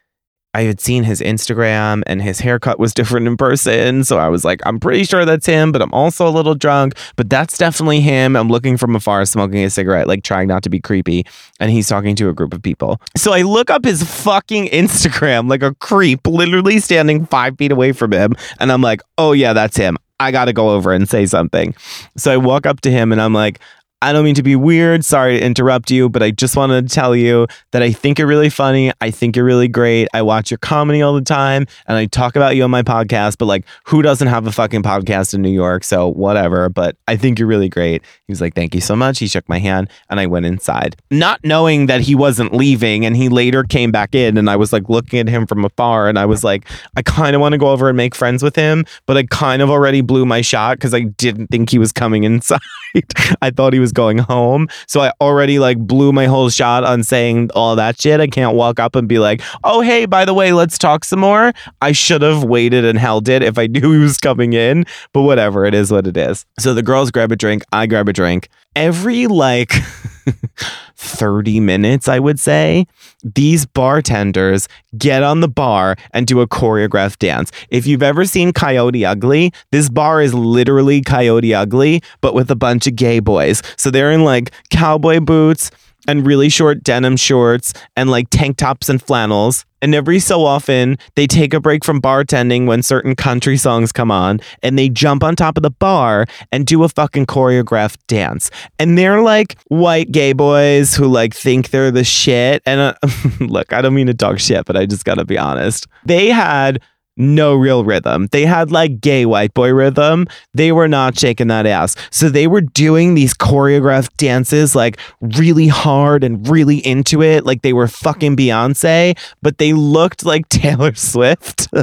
I had seen his Instagram and his haircut was different in person. So I was like, I'm pretty sure that's him, but I'm also a little drunk. But that's definitely him. I'm looking from afar, smoking a cigarette, like trying not to be creepy. And he's talking to a group of people. So I look up his fucking Instagram like a creep, literally standing five feet away from him. And I'm like, oh, yeah, that's him. I got to go over and say something. So I walk up to him and I'm like, I don't mean to be weird. Sorry to interrupt you, but I just wanted to tell you that I think you're really funny. I think you're really great. I watch your comedy all the time and I talk about you on my podcast, but like, who doesn't have a fucking podcast in New York? So, whatever. But I think you're really great. He was like, Thank you so much. He shook my hand and I went inside, not knowing that he wasn't leaving. And he later came back in and I was like looking at him from afar and I was like, I kind of want to go over and make friends with him, but I kind of already blew my shot because I didn't think he was coming inside. I thought he was was going home. So I already like blew my whole shot on saying all that shit. I can't walk up and be like, oh, hey, by the way, let's talk some more. I should have waited and held it if I knew he was coming in, but whatever. It is what it is. So the girls grab a drink. I grab a drink. Every like 30 minutes, I would say, these bartenders get on the bar and do a choreographed dance. If you've ever seen Coyote Ugly, this bar is literally Coyote Ugly, but with a bunch of gay boys. So they're in like cowboy boots and really short denim shorts and like tank tops and flannels. And every so often, they take a break from bartending when certain country songs come on and they jump on top of the bar and do a fucking choreographed dance. And they're like white gay boys who like think they're the shit. And uh, look, I don't mean to talk shit, but I just gotta be honest. They had no real rhythm. They had like gay white boy rhythm. They were not shaking that ass. So they were doing these choreographed dances like really hard and really into it. Like they were fucking Beyonce, but they looked like Taylor Swift. Do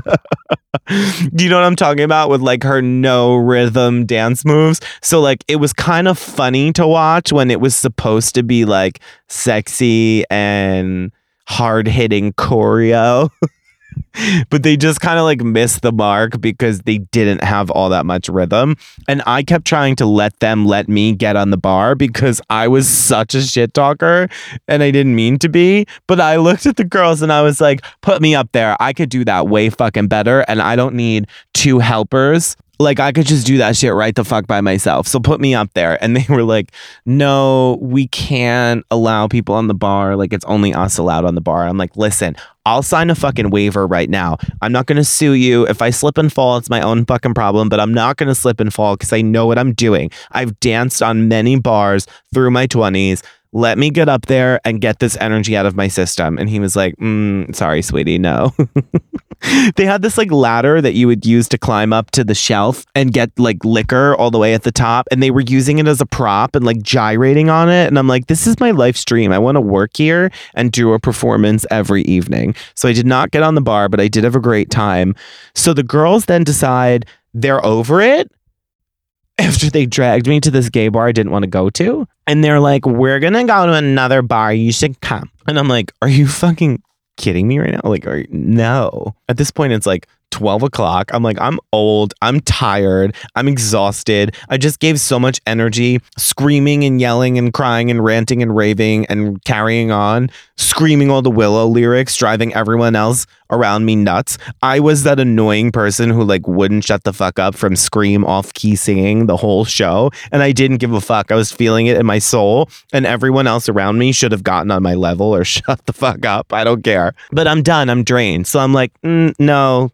you know what I'm talking about with like her no rhythm dance moves? So like it was kind of funny to watch when it was supposed to be like sexy and hard hitting choreo. but they just kind of like missed the mark because they didn't have all that much rhythm. And I kept trying to let them let me get on the bar because I was such a shit talker and I didn't mean to be. But I looked at the girls and I was like, put me up there. I could do that way fucking better. And I don't need two helpers like I could just do that shit right the fuck by myself. So put me up there. And they were like, no, we can't allow people on the bar. Like it's only us allowed on the bar. I'm like, listen, I'll sign a fucking waiver right now. I'm not to sue you. If I slip and fall, it's my own fucking problem, but I'm not to slip and fall because I know what I'm doing. I've danced on many bars through my 20s let me get up there and get this energy out of my system. And he was like, mm, sorry, sweetie, no. they had this like ladder that you would use to climb up to the shelf and get like liquor all the way at the top. And they were using it as a prop and like gyrating on it. And I'm like, this is my life stream. I want to work here and do a performance every evening. So I did not get on the bar, but I did have a great time. So the girls then decide they're over it after they dragged me to this gay bar I didn't want to go to. And they're like, we're going to go to another bar. You should come. And I'm like, are you fucking kidding me right now? Like, are you, no. At this point, it's like 12 o'clock. I'm like, I'm old. I'm tired. I'm exhausted. I just gave so much energy screaming and yelling and crying and ranting and raving and carrying on, screaming all the Willow lyrics, driving everyone else around me nuts. I was that annoying person who like wouldn't shut the fuck up from scream off key singing the whole show. And I didn't give a fuck. I was feeling it in my soul. And everyone else around me should have gotten on my level or shut the fuck up. I don't care. But I'm done. I'm drained. So I'm like, mm, no,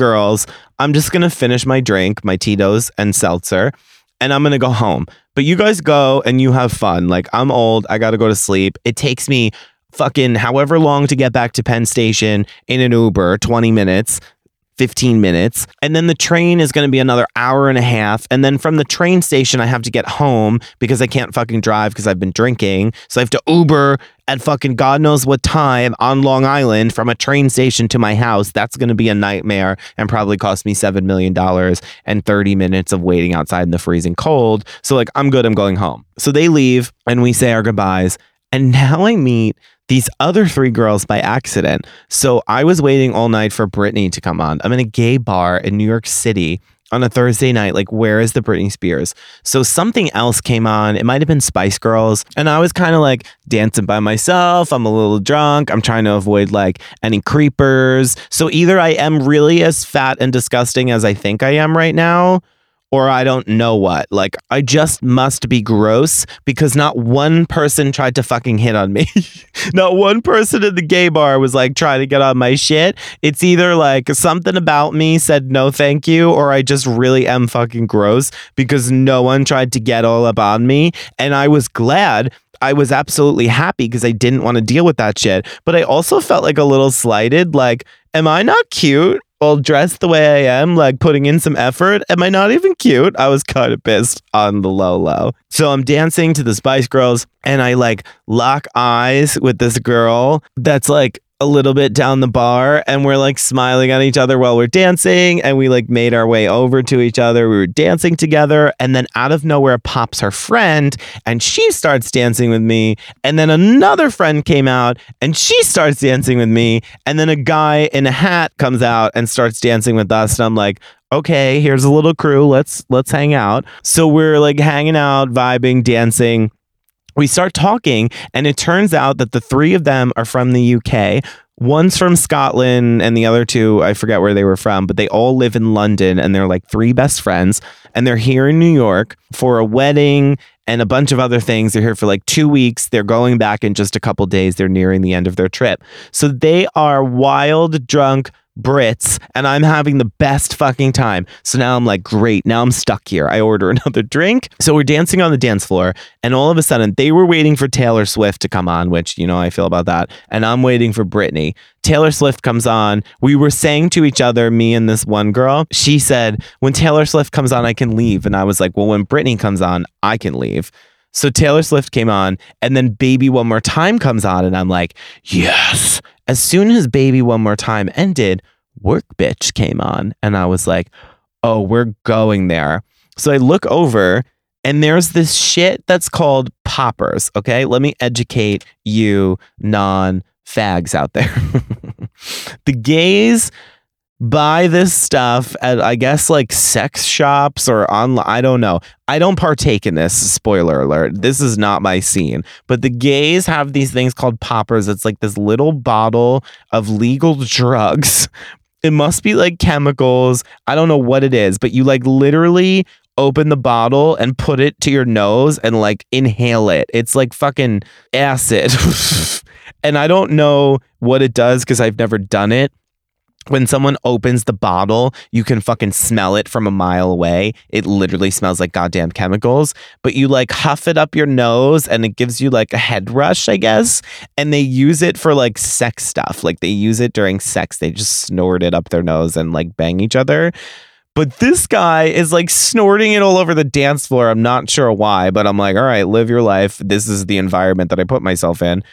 girls, I'm just going to finish my drink, my Tito's and seltzer, and I'm going to go home. But you guys go and you have fun. Like, I'm old. I got to go to sleep. It takes me fucking however long to get back to Penn Station in an Uber, 20 minutes. 15 minutes. And then the train is going to be another hour and a half. And then from the train station, I have to get home because I can't fucking drive because I've been drinking. So I have to Uber at fucking God knows what time on Long Island from a train station to my house. That's going to be a nightmare and probably cost me $7 million and 30 minutes of waiting outside in the freezing cold. So, like, I'm good. I'm going home. So they leave and we say our goodbyes. And now I meet these other three girls by accident. So I was waiting all night for Britney to come on. I'm in a gay bar in New York City on a Thursday night, like, where is the Britney Spears? So something else came on. It might have been Spice Girls. And I was kind of like dancing by myself. I'm a little drunk. I'm trying to avoid like any creepers. So either I am really as fat and disgusting as I think I am right now, or I don't know what. Like, I just must be gross because not one person tried to fucking hit on me. not one person in the gay bar was like trying to get on my shit. It's either like something about me said no thank you, or I just really am fucking gross because no one tried to get all up on me. And I was glad I was absolutely happy because I didn't want to deal with that shit. But I also felt like a little slighted. Like, am I not cute? Well, dressed the way I am, like putting in some effort. Am I not even cute? I was kind of pissed on the low low. So I'm dancing to the Spice Girls and I like lock eyes with this girl that's like a little bit down the bar and we're like smiling at each other while we're dancing and we like made our way over to each other. We were dancing together and then out of nowhere pops her friend and she starts dancing with me and then another friend came out and she starts dancing with me and then a guy in a hat comes out and starts dancing with us and I'm like okay here's a little crew. Let's let's hang out. So we're like hanging out vibing dancing we start talking, and it turns out that the three of them are from the UK. One's from Scotland, and the other two, I forget where they were from, but they all live in London, and they're like three best friends. And they're here in New York for a wedding and a bunch of other things. They're here for like two weeks. They're going back in just a couple days. They're nearing the end of their trip. So they are wild, drunk, Brits and I'm having the best fucking time. So now I'm like, great. Now I'm stuck here. I order another drink. So we're dancing on the dance floor. And all of a sudden, they were waiting for Taylor Swift to come on, which, you know, I feel about that. And I'm waiting for Britney. Taylor Swift comes on. We were saying to each other, me and this one girl, she said, when Taylor Swift comes on, I can leave. And I was like, well, when Britney comes on, I can leave. So Taylor Swift came on, and then Baby One More Time comes on, and I'm like, yes. As soon as Baby One More Time ended, Work Bitch came on, and I was like, oh, we're going there. So I look over, and there's this shit that's called poppers. Okay. Let me educate you non fags out there. the gays buy this stuff at I guess like sex shops or online. I don't know. I don't partake in this. Spoiler alert. This is not my scene. But the gays have these things called poppers. It's like this little bottle of legal drugs. It must be like chemicals. I don't know what it is, but you like literally open the bottle and put it to your nose and like inhale it. It's like fucking acid. and I don't know what it does because I've never done it when someone opens the bottle, you can fucking smell it from a mile away. It literally smells like goddamn chemicals, but you like huff it up your nose and it gives you like a head rush, I guess. And they use it for like sex stuff. Like they use it during sex. They just snort it up their nose and like bang each other. But this guy is like snorting it all over the dance floor. I'm not sure why, but I'm like, all right, live your life. This is the environment that I put myself in.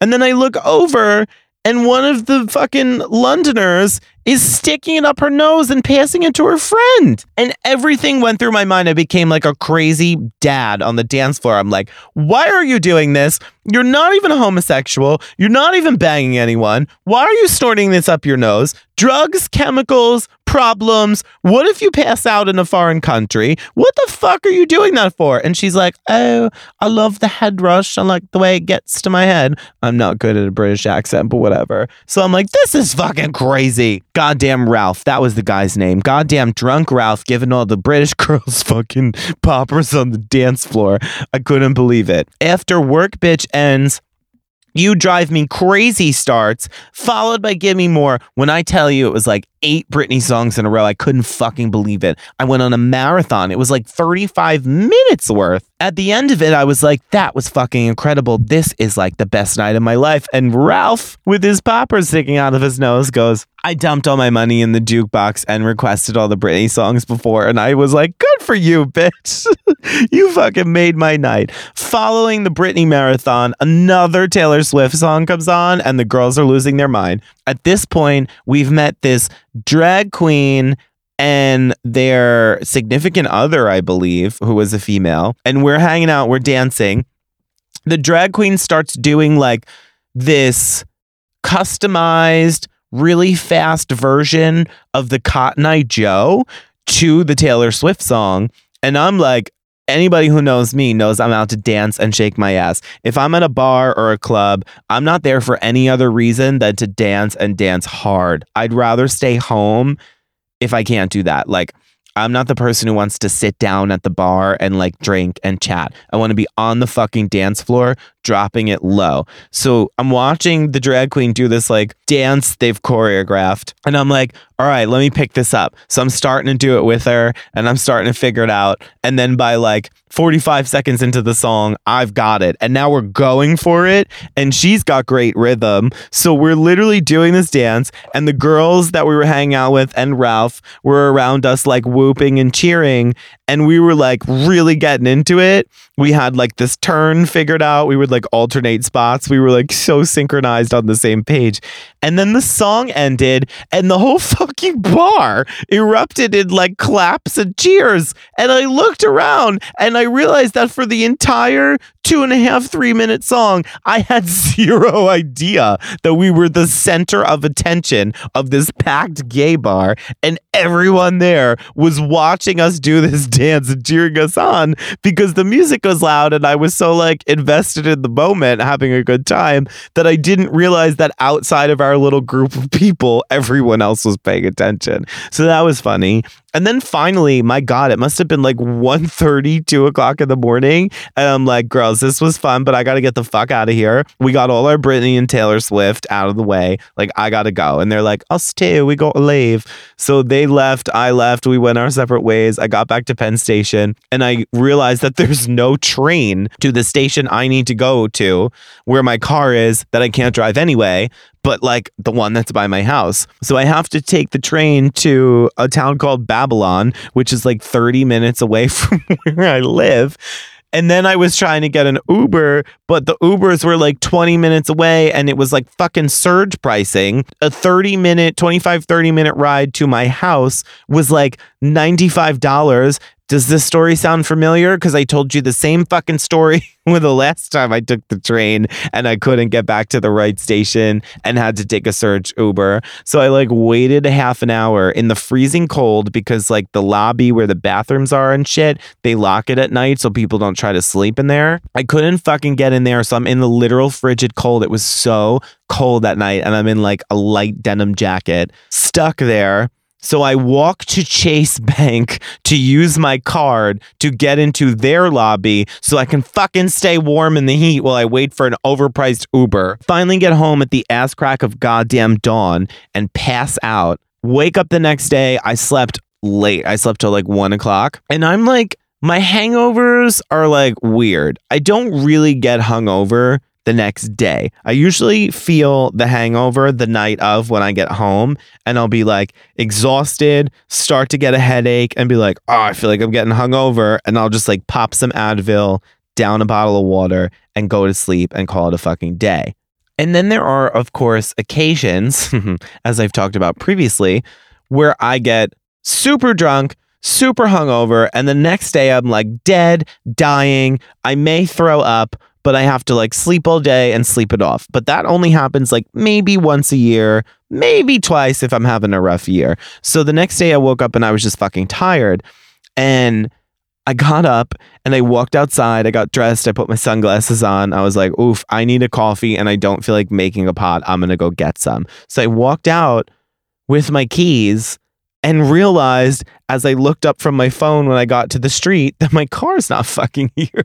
And then I look over and one of the fucking Londoners is sticking it up her nose and passing it to her friend. And everything went through my mind. I became like a crazy dad on the dance floor. I'm like, why are you doing this? You're not even a homosexual. You're not even banging anyone. Why are you snorting this up your nose? Drugs, chemicals, problems. What if you pass out in a foreign country? What the fuck are you doing that for? And she's like, Oh, I love the head rush. I like the way it gets to my head. I'm not good at a British accent, but whatever. So I'm like, This is fucking crazy. Goddamn Ralph. That was the guy's name. Goddamn drunk Ralph giving all the British girls fucking poppers on the dance floor. I couldn't believe it. After work, bitch ends. You Drive Me Crazy starts, followed by Give Me More. When I tell you it was like eight Britney songs in a row, I couldn't fucking believe it. I went on a marathon. It was like 35 minutes worth. At the end of it, I was like, that was fucking incredible. This is like the best night of my life. And Ralph, with his popper sticking out of his nose, goes, I dumped all my money in the jukebox and requested all the Britney songs before. And I was like, good for you, bitch. you fucking made my night. Following the Britney marathon, another Taylor Swift song comes on and the girls are losing their mind. At this point, we've met this drag queen and their significant other, I believe, who was a female. And we're hanging out, we're dancing. The drag queen starts doing like this customized really fast version of the Cotton Eye Joe to the Taylor Swift song. And I'm like, anybody who knows me knows I'm out to dance and shake my ass. If I'm at a bar or a club, I'm not there for any other reason than to dance and dance hard. I'd rather stay home if I can't do that. Like, I'm not the person who wants to sit down at the bar and like drink and chat. I want to be on the fucking dance floor, dropping it low. So I'm watching the drag queen do this like dance they've choreographed. And I'm like, all right, let me pick this up. So I'm starting to do it with her and I'm starting to figure it out. And then by like 45 seconds into the song, I've got it. And now we're going for it. And she's got great rhythm. So we're literally doing this dance. And the girls that we were hanging out with and Ralph were around us, like whooping and cheering. And we were like really getting into it. We had like this turn figured out. We would like alternate spots. We were like so synchronized on the same page. And then the song ended and the whole fucking bar erupted in like claps and cheers. And I looked around and I realized that for the entire two and a half, three minute song, I had zero idea that we were the center of attention of this packed gay bar. And everyone there was watching us do this dance and cheering us on because the music was loud and I was so like invested in the moment, having a good time, that I didn't realize that outside of our little group of people, everyone else was paying attention. So that was funny. And then finally, my God, it must have been like 1.30, 2 o'clock in the morning. And I'm like, girls, this was fun, but I got to get the fuck out of here. We got all our Britney and Taylor Swift out of the way. Like, I got to go. And they're like, us too. We got to leave. So they left. I left. We went our separate ways. I got back to Penn Station and I realized that there's no train to the station I need to go to where my car is that I can't drive anyway but like the one that's by my house. So I have to take the train to a town called Babylon, which is like 30 minutes away from where I live. And then I was trying to get an Uber, but the Ubers were like 20 minutes away and it was like fucking surge pricing. A 30 minute, 25, 30 minute ride to my house was like $95 does this story sound familiar? Because I told you the same fucking story with the last time I took the train and I couldn't get back to the right station and had to take a surge Uber. So I like waited a half an hour in the freezing cold because like the lobby where the bathrooms are and shit, they lock it at night so people don't try to sleep in there. I couldn't fucking get in there. So I'm in the literal frigid cold. It was so cold that night and I'm in like a light denim jacket, stuck there so I walk to Chase Bank to use my card to get into their lobby so I can fucking stay warm in the heat while I wait for an overpriced Uber. Finally get home at the ass crack of goddamn dawn and pass out. Wake up the next day. I slept late. I slept till like one o'clock. And I'm like, my hangovers are like weird. I don't really get hungover the next day. I usually feel the hangover the night of when I get home, and I'll be like exhausted, start to get a headache, and be like, oh, I feel like I'm getting hungover. And I'll just like pop some Advil, down a bottle of water, and go to sleep and call it a fucking day. And then there are, of course, occasions, as I've talked about previously, where I get super drunk, super hungover, and the next day I'm like dead, dying. I may throw up but I have to like sleep all day and sleep it off. But that only happens like maybe once a year, maybe twice if I'm having a rough year. So the next day I woke up and I was just fucking tired. And I got up and I walked outside. I got dressed. I put my sunglasses on. I was like, oof, I need a coffee and I don't feel like making a pot. I'm going to go get some. So I walked out with my keys and realized as I looked up from my phone when I got to the street that my car's not fucking here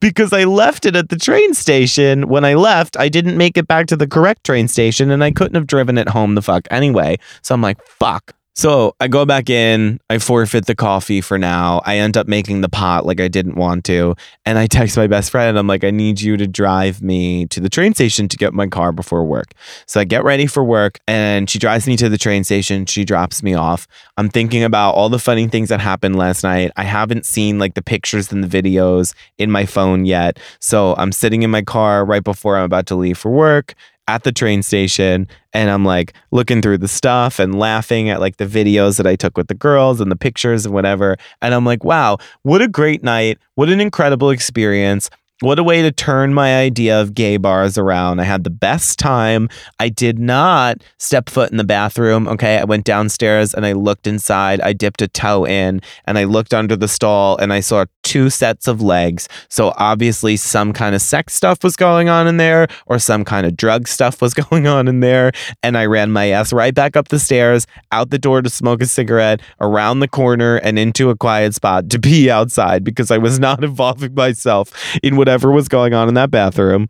because I left it at the train station. When I left, I didn't make it back to the correct train station and I couldn't have driven it home the fuck anyway. So I'm like, fuck. So I go back in, I forfeit the coffee for now. I end up making the pot like I didn't want to. And I text my best friend. I'm like, I need you to drive me to the train station to get my car before work. So I get ready for work and she drives me to the train station. She drops me off. I'm thinking about all the funny things that happened last night. I haven't seen like the pictures and the videos in my phone yet. So I'm sitting in my car right before I'm about to leave for work at the train station and I'm like looking through the stuff and laughing at like the videos that I took with the girls and the pictures and whatever. And I'm like, wow, what a great night. What an incredible experience. What a way to turn my idea of gay bars around. I had the best time. I did not step foot in the bathroom. Okay. I went downstairs and I looked inside. I dipped a toe in and I looked under the stall and I saw two sets of legs. So obviously, some kind of sex stuff was going on in there or some kind of drug stuff was going on in there. And I ran my ass right back up the stairs, out the door to smoke a cigarette, around the corner, and into a quiet spot to be outside because I was not involving myself in what whatever was going on in that bathroom.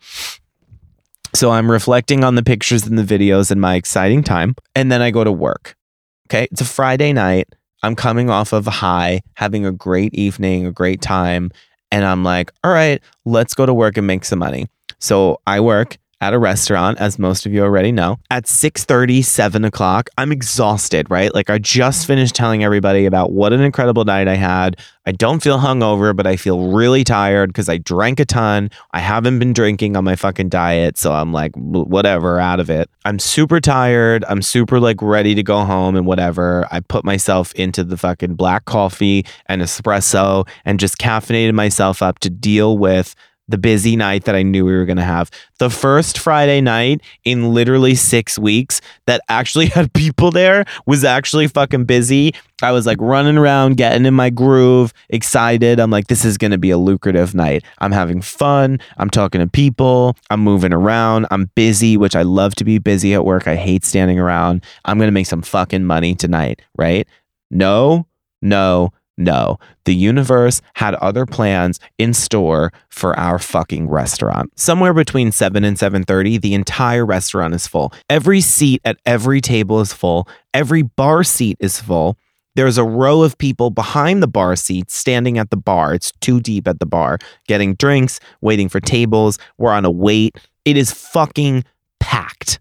So I'm reflecting on the pictures and the videos and my exciting time. And then I go to work. Okay. It's a Friday night. I'm coming off of a high, having a great evening, a great time. And I'm like, all right, let's go to work and make some money. So I work at a restaurant, as most of you already know, at 6 30, 7 o'clock. I'm exhausted, right? Like I just finished telling everybody about what an incredible night I had. I don't feel hungover, but I feel really tired because I drank a ton. I haven't been drinking on my fucking diet. So I'm like, whatever, out of it. I'm super tired. I'm super like ready to go home and whatever. I put myself into the fucking black coffee and espresso and just caffeinated myself up to deal with the busy night that I knew we were going to have. The first Friday night in literally six weeks that actually had people there was actually fucking busy. I was like running around, getting in my groove, excited. I'm like, this is going to be a lucrative night. I'm having fun. I'm talking to people. I'm moving around. I'm busy, which I love to be busy at work. I hate standing around. I'm going to make some fucking money tonight, right? No, no, no, the universe had other plans in store for our fucking restaurant. Somewhere between 7 and 7:30, the entire restaurant is full. Every seat at every table is full. Every bar seat is full. There's a row of people behind the bar seats standing at the bar. It's too deep at the bar, getting drinks, waiting for tables. We're on a wait. It is fucking packed.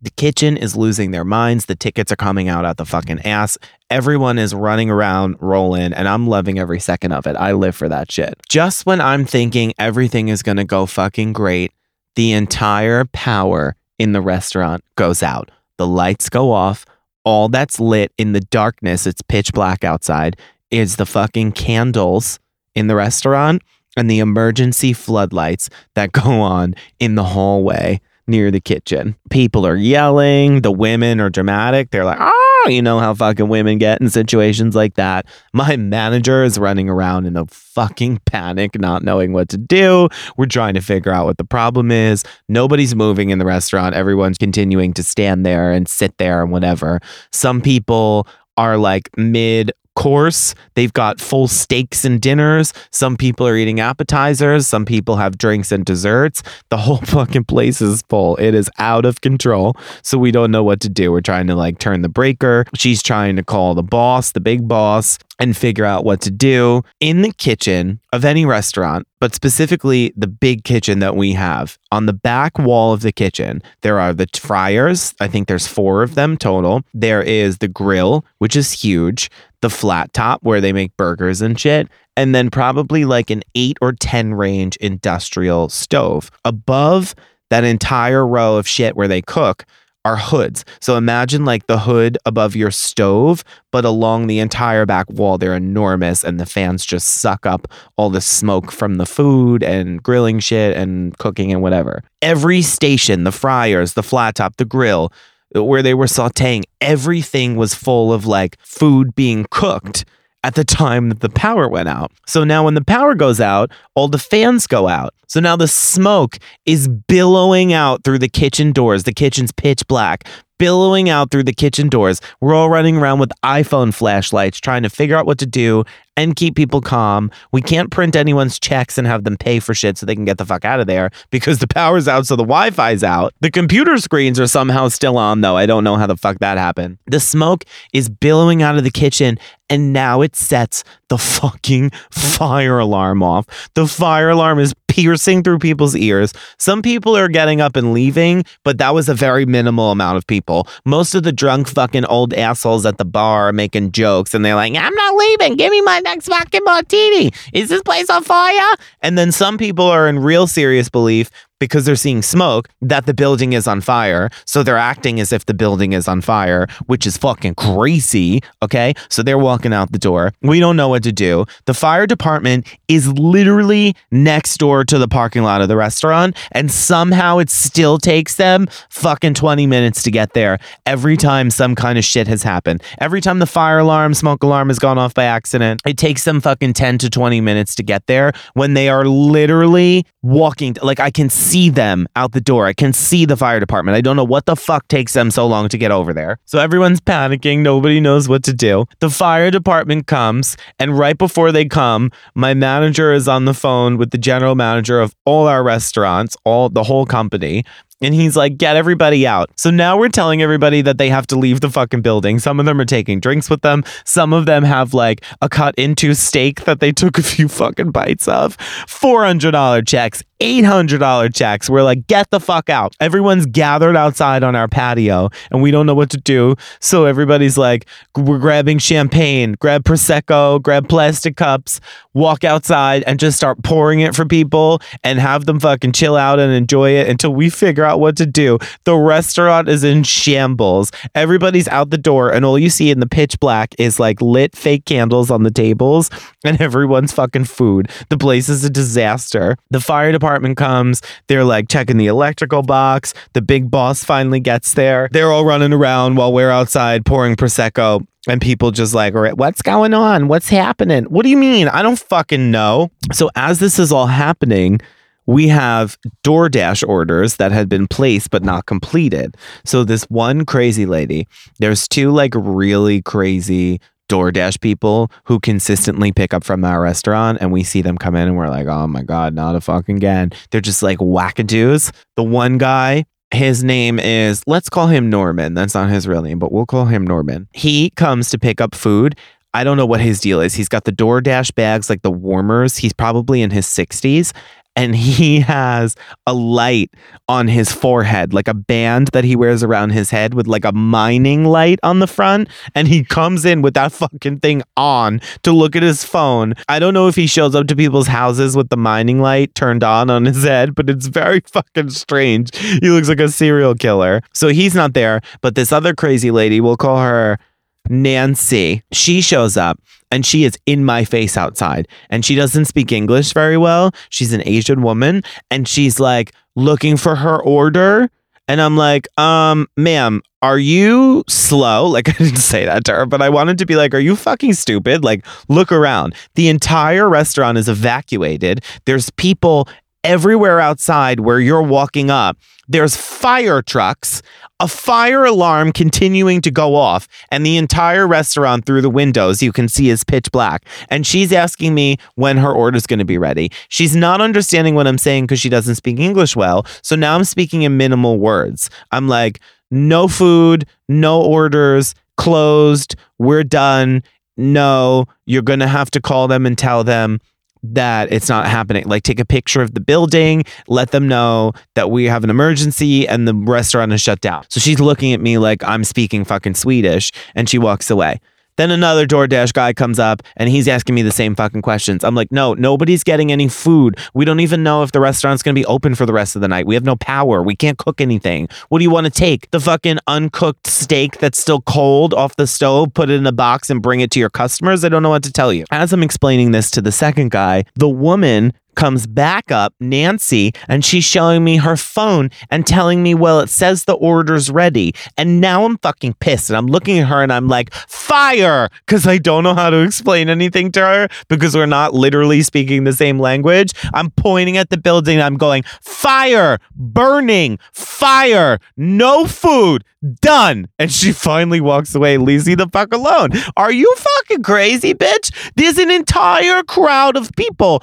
The kitchen is losing their minds. The tickets are coming out at the fucking ass. Everyone is running around, rolling, and I'm loving every second of it. I live for that shit. Just when I'm thinking everything is gonna go fucking great, the entire power in the restaurant goes out. The lights go off. All that's lit in the darkness, it's pitch black outside, is the fucking candles in the restaurant and the emergency floodlights that go on in the hallway near the kitchen. People are yelling. The women are dramatic. They're like, oh, you know how fucking women get in situations like that. My manager is running around in a fucking panic, not knowing what to do. We're trying to figure out what the problem is. Nobody's moving in the restaurant. Everyone's continuing to stand there and sit there and whatever. Some people are like mid course. They've got full steaks and dinners. Some people are eating appetizers. Some people have drinks and desserts. The whole fucking place is full. It is out of control. So we don't know what to do. We're trying to like turn the breaker. She's trying to call the boss, the big boss and figure out what to do in the kitchen of any restaurant, but specifically the big kitchen that we have. On the back wall of the kitchen, there are the fryers. I think there's four of them total. There is the grill, which is huge, the flat top where they make burgers and shit, and then probably like an eight or 10 range industrial stove. Above that entire row of shit where they cook are hoods. So imagine like the hood above your stove, but along the entire back wall, they're enormous and the fans just suck up all the smoke from the food and grilling shit and cooking and whatever. Every station, the fryers, the flat top, the grill, where they were sauteing, everything was full of like food being cooked at the time that the power went out. So now when the power goes out, all the fans go out. So now the smoke is billowing out through the kitchen doors. The kitchen's pitch black, billowing out through the kitchen doors. We're all running around with iPhone flashlights trying to figure out what to do and keep people calm. We can't print anyone's checks and have them pay for shit so they can get the fuck out of there because the power's out, so the Wi Fi's out. The computer screens are somehow still on, though. I don't know how the fuck that happened. The smoke is billowing out of the kitchen, and now it sets the fucking fire alarm off. The fire alarm is piercing through people's ears. Some people are getting up and leaving, but that was a very minimal amount of people. Most of the drunk fucking old assholes at the bar making jokes and they're like, I'm not leaving. Give me my next fucking martini. Is this place on fire? And then some people are in real serious belief because they're seeing smoke that the building is on fire. So they're acting as if the building is on fire, which is fucking crazy. Okay. So they're walking out the door. We don't know what to do. The fire department is literally next door to the parking lot of the restaurant. And somehow it still takes them fucking 20 minutes to get there every time some kind of shit has happened. Every time the fire alarm, smoke alarm has gone off by accident, it takes them fucking 10 to 20 minutes to get there when they are literally walking. Like I can see them out the door. I can see the fire department. I don't know what the fuck takes them so long to get over there. So everyone's panicking. Nobody knows what to do. The fire department comes, and right before they come, my manager is on the phone with the general manager of all our restaurants, all the whole company. And he's like, get everybody out. So now we're telling everybody that they have to leave the fucking building. Some of them are taking drinks with them. Some of them have like a cut into steak that they took a few fucking bites of. $400 checks $800 checks. We're like, get the fuck out. Everyone's gathered outside on our patio and we don't know what to do. So everybody's like, we're grabbing champagne, grab Prosecco, grab plastic cups, walk outside and just start pouring it for people and have them fucking chill out and enjoy it until we figure out what to do. The restaurant is in shambles. Everybody's out the door and all you see in the pitch black is like lit fake candles on the tables and everyone's fucking food. The place is a disaster. The fire department comes. They're like checking the electrical box. The big boss finally gets there. They're all running around while we're outside pouring Prosecco. And people just like, all right, what's going on? What's happening? What do you mean? I don't fucking know. So, as this is all happening, we have DoorDash orders that had been placed but not completed. So, this one crazy lady, there's two like really crazy DoorDash people who consistently pick up from our restaurant and we see them come in and we're like, oh my God, not a fucking again. They're just like wackadoos. The one guy, his name is, let's call him Norman. That's not his real name, but we'll call him Norman. He comes to pick up food. I don't know what his deal is. He's got the DoorDash bags, like the warmers. He's probably in his 60s and he has a light on his forehead, like a band that he wears around his head with like a mining light on the front. And he comes in with that fucking thing on to look at his phone. I don't know if he shows up to people's houses with the mining light turned on on his head, but it's very fucking strange. He looks like a serial killer. So he's not there, but this other crazy lady, we'll call her Nancy, she shows up and she is in my face outside and she doesn't speak English very well. She's an Asian woman and she's like looking for her order. And I'm like, um, ma'am, are you slow? Like, I didn't say that to her, but I wanted to be like, are you fucking stupid? Like, look around. The entire restaurant is evacuated. There's people everywhere outside where you're walking up. There's fire trucks a fire alarm continuing to go off, and the entire restaurant through the windows you can see is pitch black. And she's asking me when her order's going to be ready. She's not understanding what I'm saying because she doesn't speak English well. So now I'm speaking in minimal words. I'm like, no food, no orders, closed, we're done. No, you're going to have to call them and tell them that it's not happening. Like take a picture of the building, let them know that we have an emergency and the restaurant is shut down. So she's looking at me like I'm speaking fucking Swedish and she walks away. Then another DoorDash guy comes up and he's asking me the same fucking questions. I'm like, no, nobody's getting any food. We don't even know if the restaurant's going to be open for the rest of the night. We have no power. We can't cook anything. What do you want to take? The fucking uncooked steak that's still cold off the stove, put it in a box and bring it to your customers? I don't know what to tell you. As I'm explaining this to the second guy, the woman comes back up, Nancy, and she's showing me her phone and telling me, well, it says the order's ready. And now I'm fucking pissed. And I'm looking at her and I'm like, fire! Because I don't know how to explain anything to her because we're not literally speaking the same language. I'm pointing at the building. I'm going, fire, burning, fire, no food, done. And she finally walks away, leaves me the fuck alone. Are you fucking crazy, bitch? There's an entire crowd of people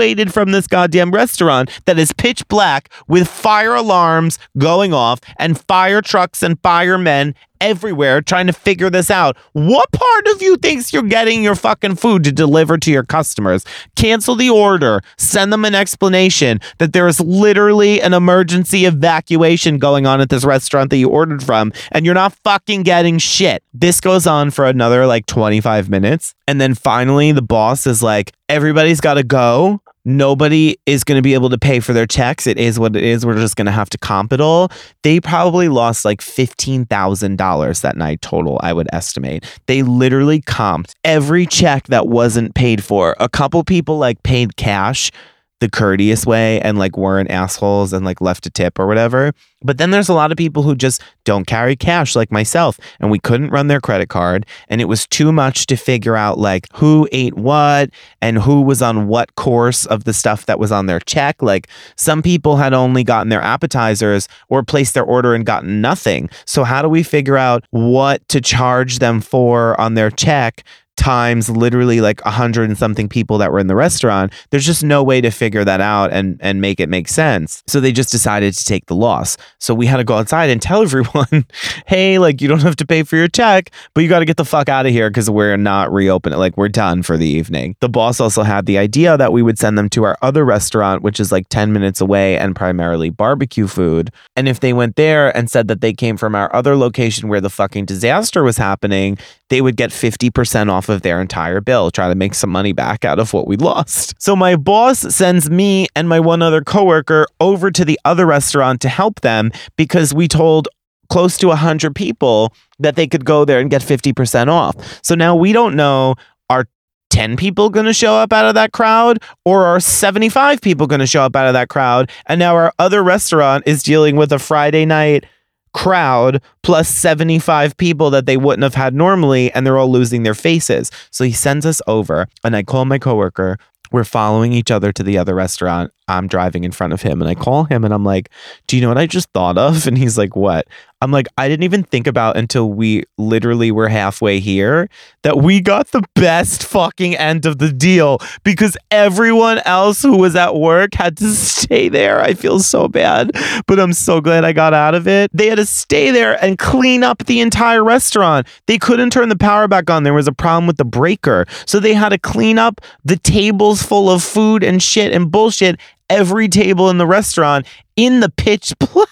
from this goddamn restaurant that is pitch black with fire alarms going off and fire trucks and firemen everywhere trying to figure this out. What part of you thinks you're getting your fucking food to deliver to your customers? Cancel the order. Send them an explanation that there is literally an emergency evacuation going on at this restaurant that you ordered from and you're not fucking getting shit. This goes on for another like 25 minutes. And then finally, the boss is like, everybody's got to go nobody is going to be able to pay for their checks. It is what it is. We're just going to have to comp it all. They probably lost like $15,000 that night total, I would estimate. They literally comped every check that wasn't paid for. A couple people like paid cash the courteous way and like weren't assholes and like left a tip or whatever. But then there's a lot of people who just don't carry cash like myself and we couldn't run their credit card and it was too much to figure out like who ate what and who was on what course of the stuff that was on their check. Like some people had only gotten their appetizers or placed their order and gotten nothing. So how do we figure out what to charge them for on their check times literally like a hundred and something people that were in the restaurant. There's just no way to figure that out and and make it make sense. So they just decided to take the loss. So we had to go outside and tell everyone, hey, like you don't have to pay for your check, but you got to get the fuck out of here because we're not reopening. Like we're done for the evening. The boss also had the idea that we would send them to our other restaurant, which is like 10 minutes away and primarily barbecue food. And if they went there and said that they came from our other location where the fucking disaster was happening, they would get 50% off of their entire bill, try to make some money back out of what we lost. So my boss sends me and my one other coworker over to the other restaurant to help them because we told close to 100 people that they could go there and get 50% off. So now we don't know are 10 people going to show up out of that crowd or are 75 people going to show up out of that crowd? And now our other restaurant is dealing with a Friday night crowd plus 75 people that they wouldn't have had normally and they're all losing their faces. So he sends us over and I call my coworker. We're following each other to the other restaurant. I'm driving in front of him and I call him and I'm like, "Do you know what I just thought of?" And he's like, "What?" I'm like, "I didn't even think about until we literally were halfway here that we got the best fucking end of the deal because everyone else who was at work had to stay there. I feel so bad, but I'm so glad I got out of it. They had to stay there and clean up the entire restaurant. They couldn't turn the power back on. There was a problem with the breaker. So they had to clean up the tables full of food and shit and bullshit every table in the restaurant in the pitch black.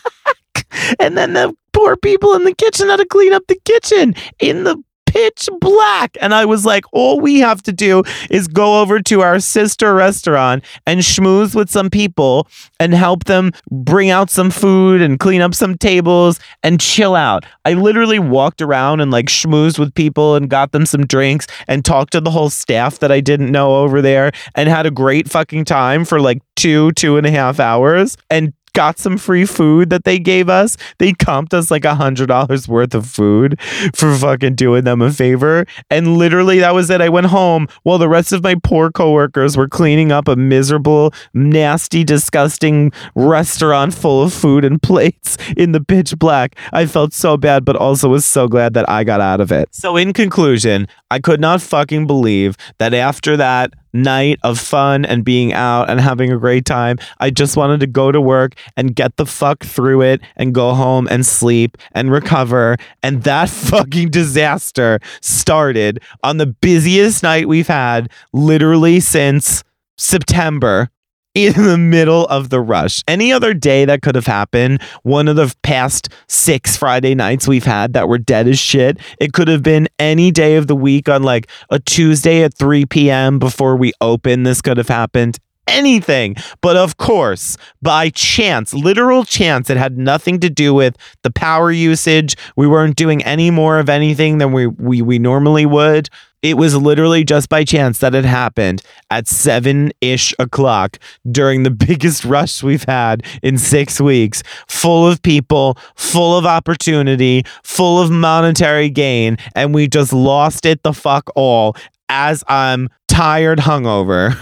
And then the poor people in the kitchen had to clean up the kitchen in the pitch black. And I was like, all we have to do is go over to our sister restaurant and schmooze with some people and help them bring out some food and clean up some tables and chill out. I literally walked around and like schmoozed with people and got them some drinks and talked to the whole staff that I didn't know over there and had a great fucking time for like two, two and a half hours and got some free food that they gave us. They comped us like a hundred dollars worth of food for fucking doing them a favor. And literally that was it. I went home while the rest of my poor coworkers were cleaning up a miserable, nasty, disgusting restaurant full of food and plates in the pitch black. I felt so bad, but also was so glad that I got out of it. So in conclusion, I could not fucking believe that after that night of fun and being out and having a great time. I just wanted to go to work and get the fuck through it and go home and sleep and recover. And that fucking disaster started on the busiest night we've had literally since September in the middle of the rush. Any other day that could have happened, one of the past six Friday nights we've had that were dead as shit, it could have been any day of the week on like a Tuesday at 3 p.m. before we open. This could have happened anything. But of course, by chance, literal chance, it had nothing to do with the power usage. We weren't doing any more of anything than we, we, we normally would. It was literally just by chance that it happened at seven ish o'clock during the biggest rush we've had in six weeks, full of people, full of opportunity, full of monetary gain. And we just lost it the fuck all as I'm tired hungover.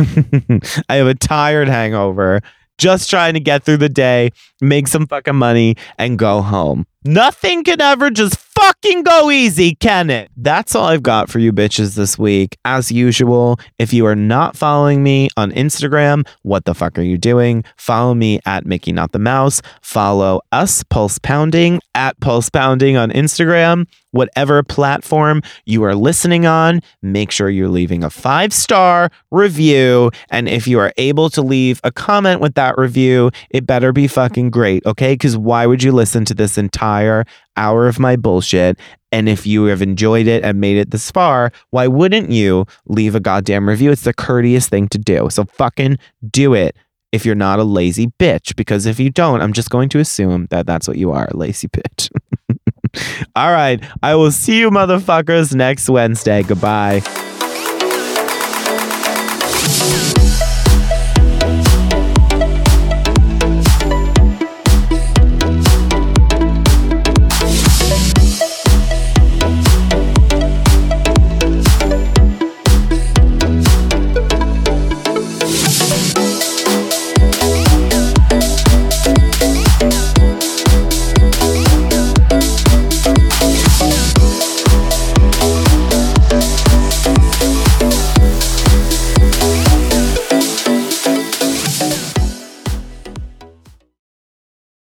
I have a tired hangover. Just trying to get through the day, make some fucking money, and go home. Nothing can ever just fucking go easy, can it? That's all I've got for you bitches this week. As usual, if you are not following me on Instagram, what the fuck are you doing? Follow me at Mickey Not the Mouse. Follow us, Pulse Pounding, at Pulse Pounding on Instagram. Whatever platform you are listening on, make sure you're leaving a five star review. And if you are able to leave a comment with that review, it better be fucking great, okay? Because why would you listen to this entire hour of my bullshit? And if you have enjoyed it and made it this far, why wouldn't you leave a goddamn review? It's the courteous thing to do. So fucking do it if you're not a lazy bitch. Because if you don't, I'm just going to assume that that's what you are a lazy bitch. All right. I will see you motherfuckers next Wednesday. Goodbye.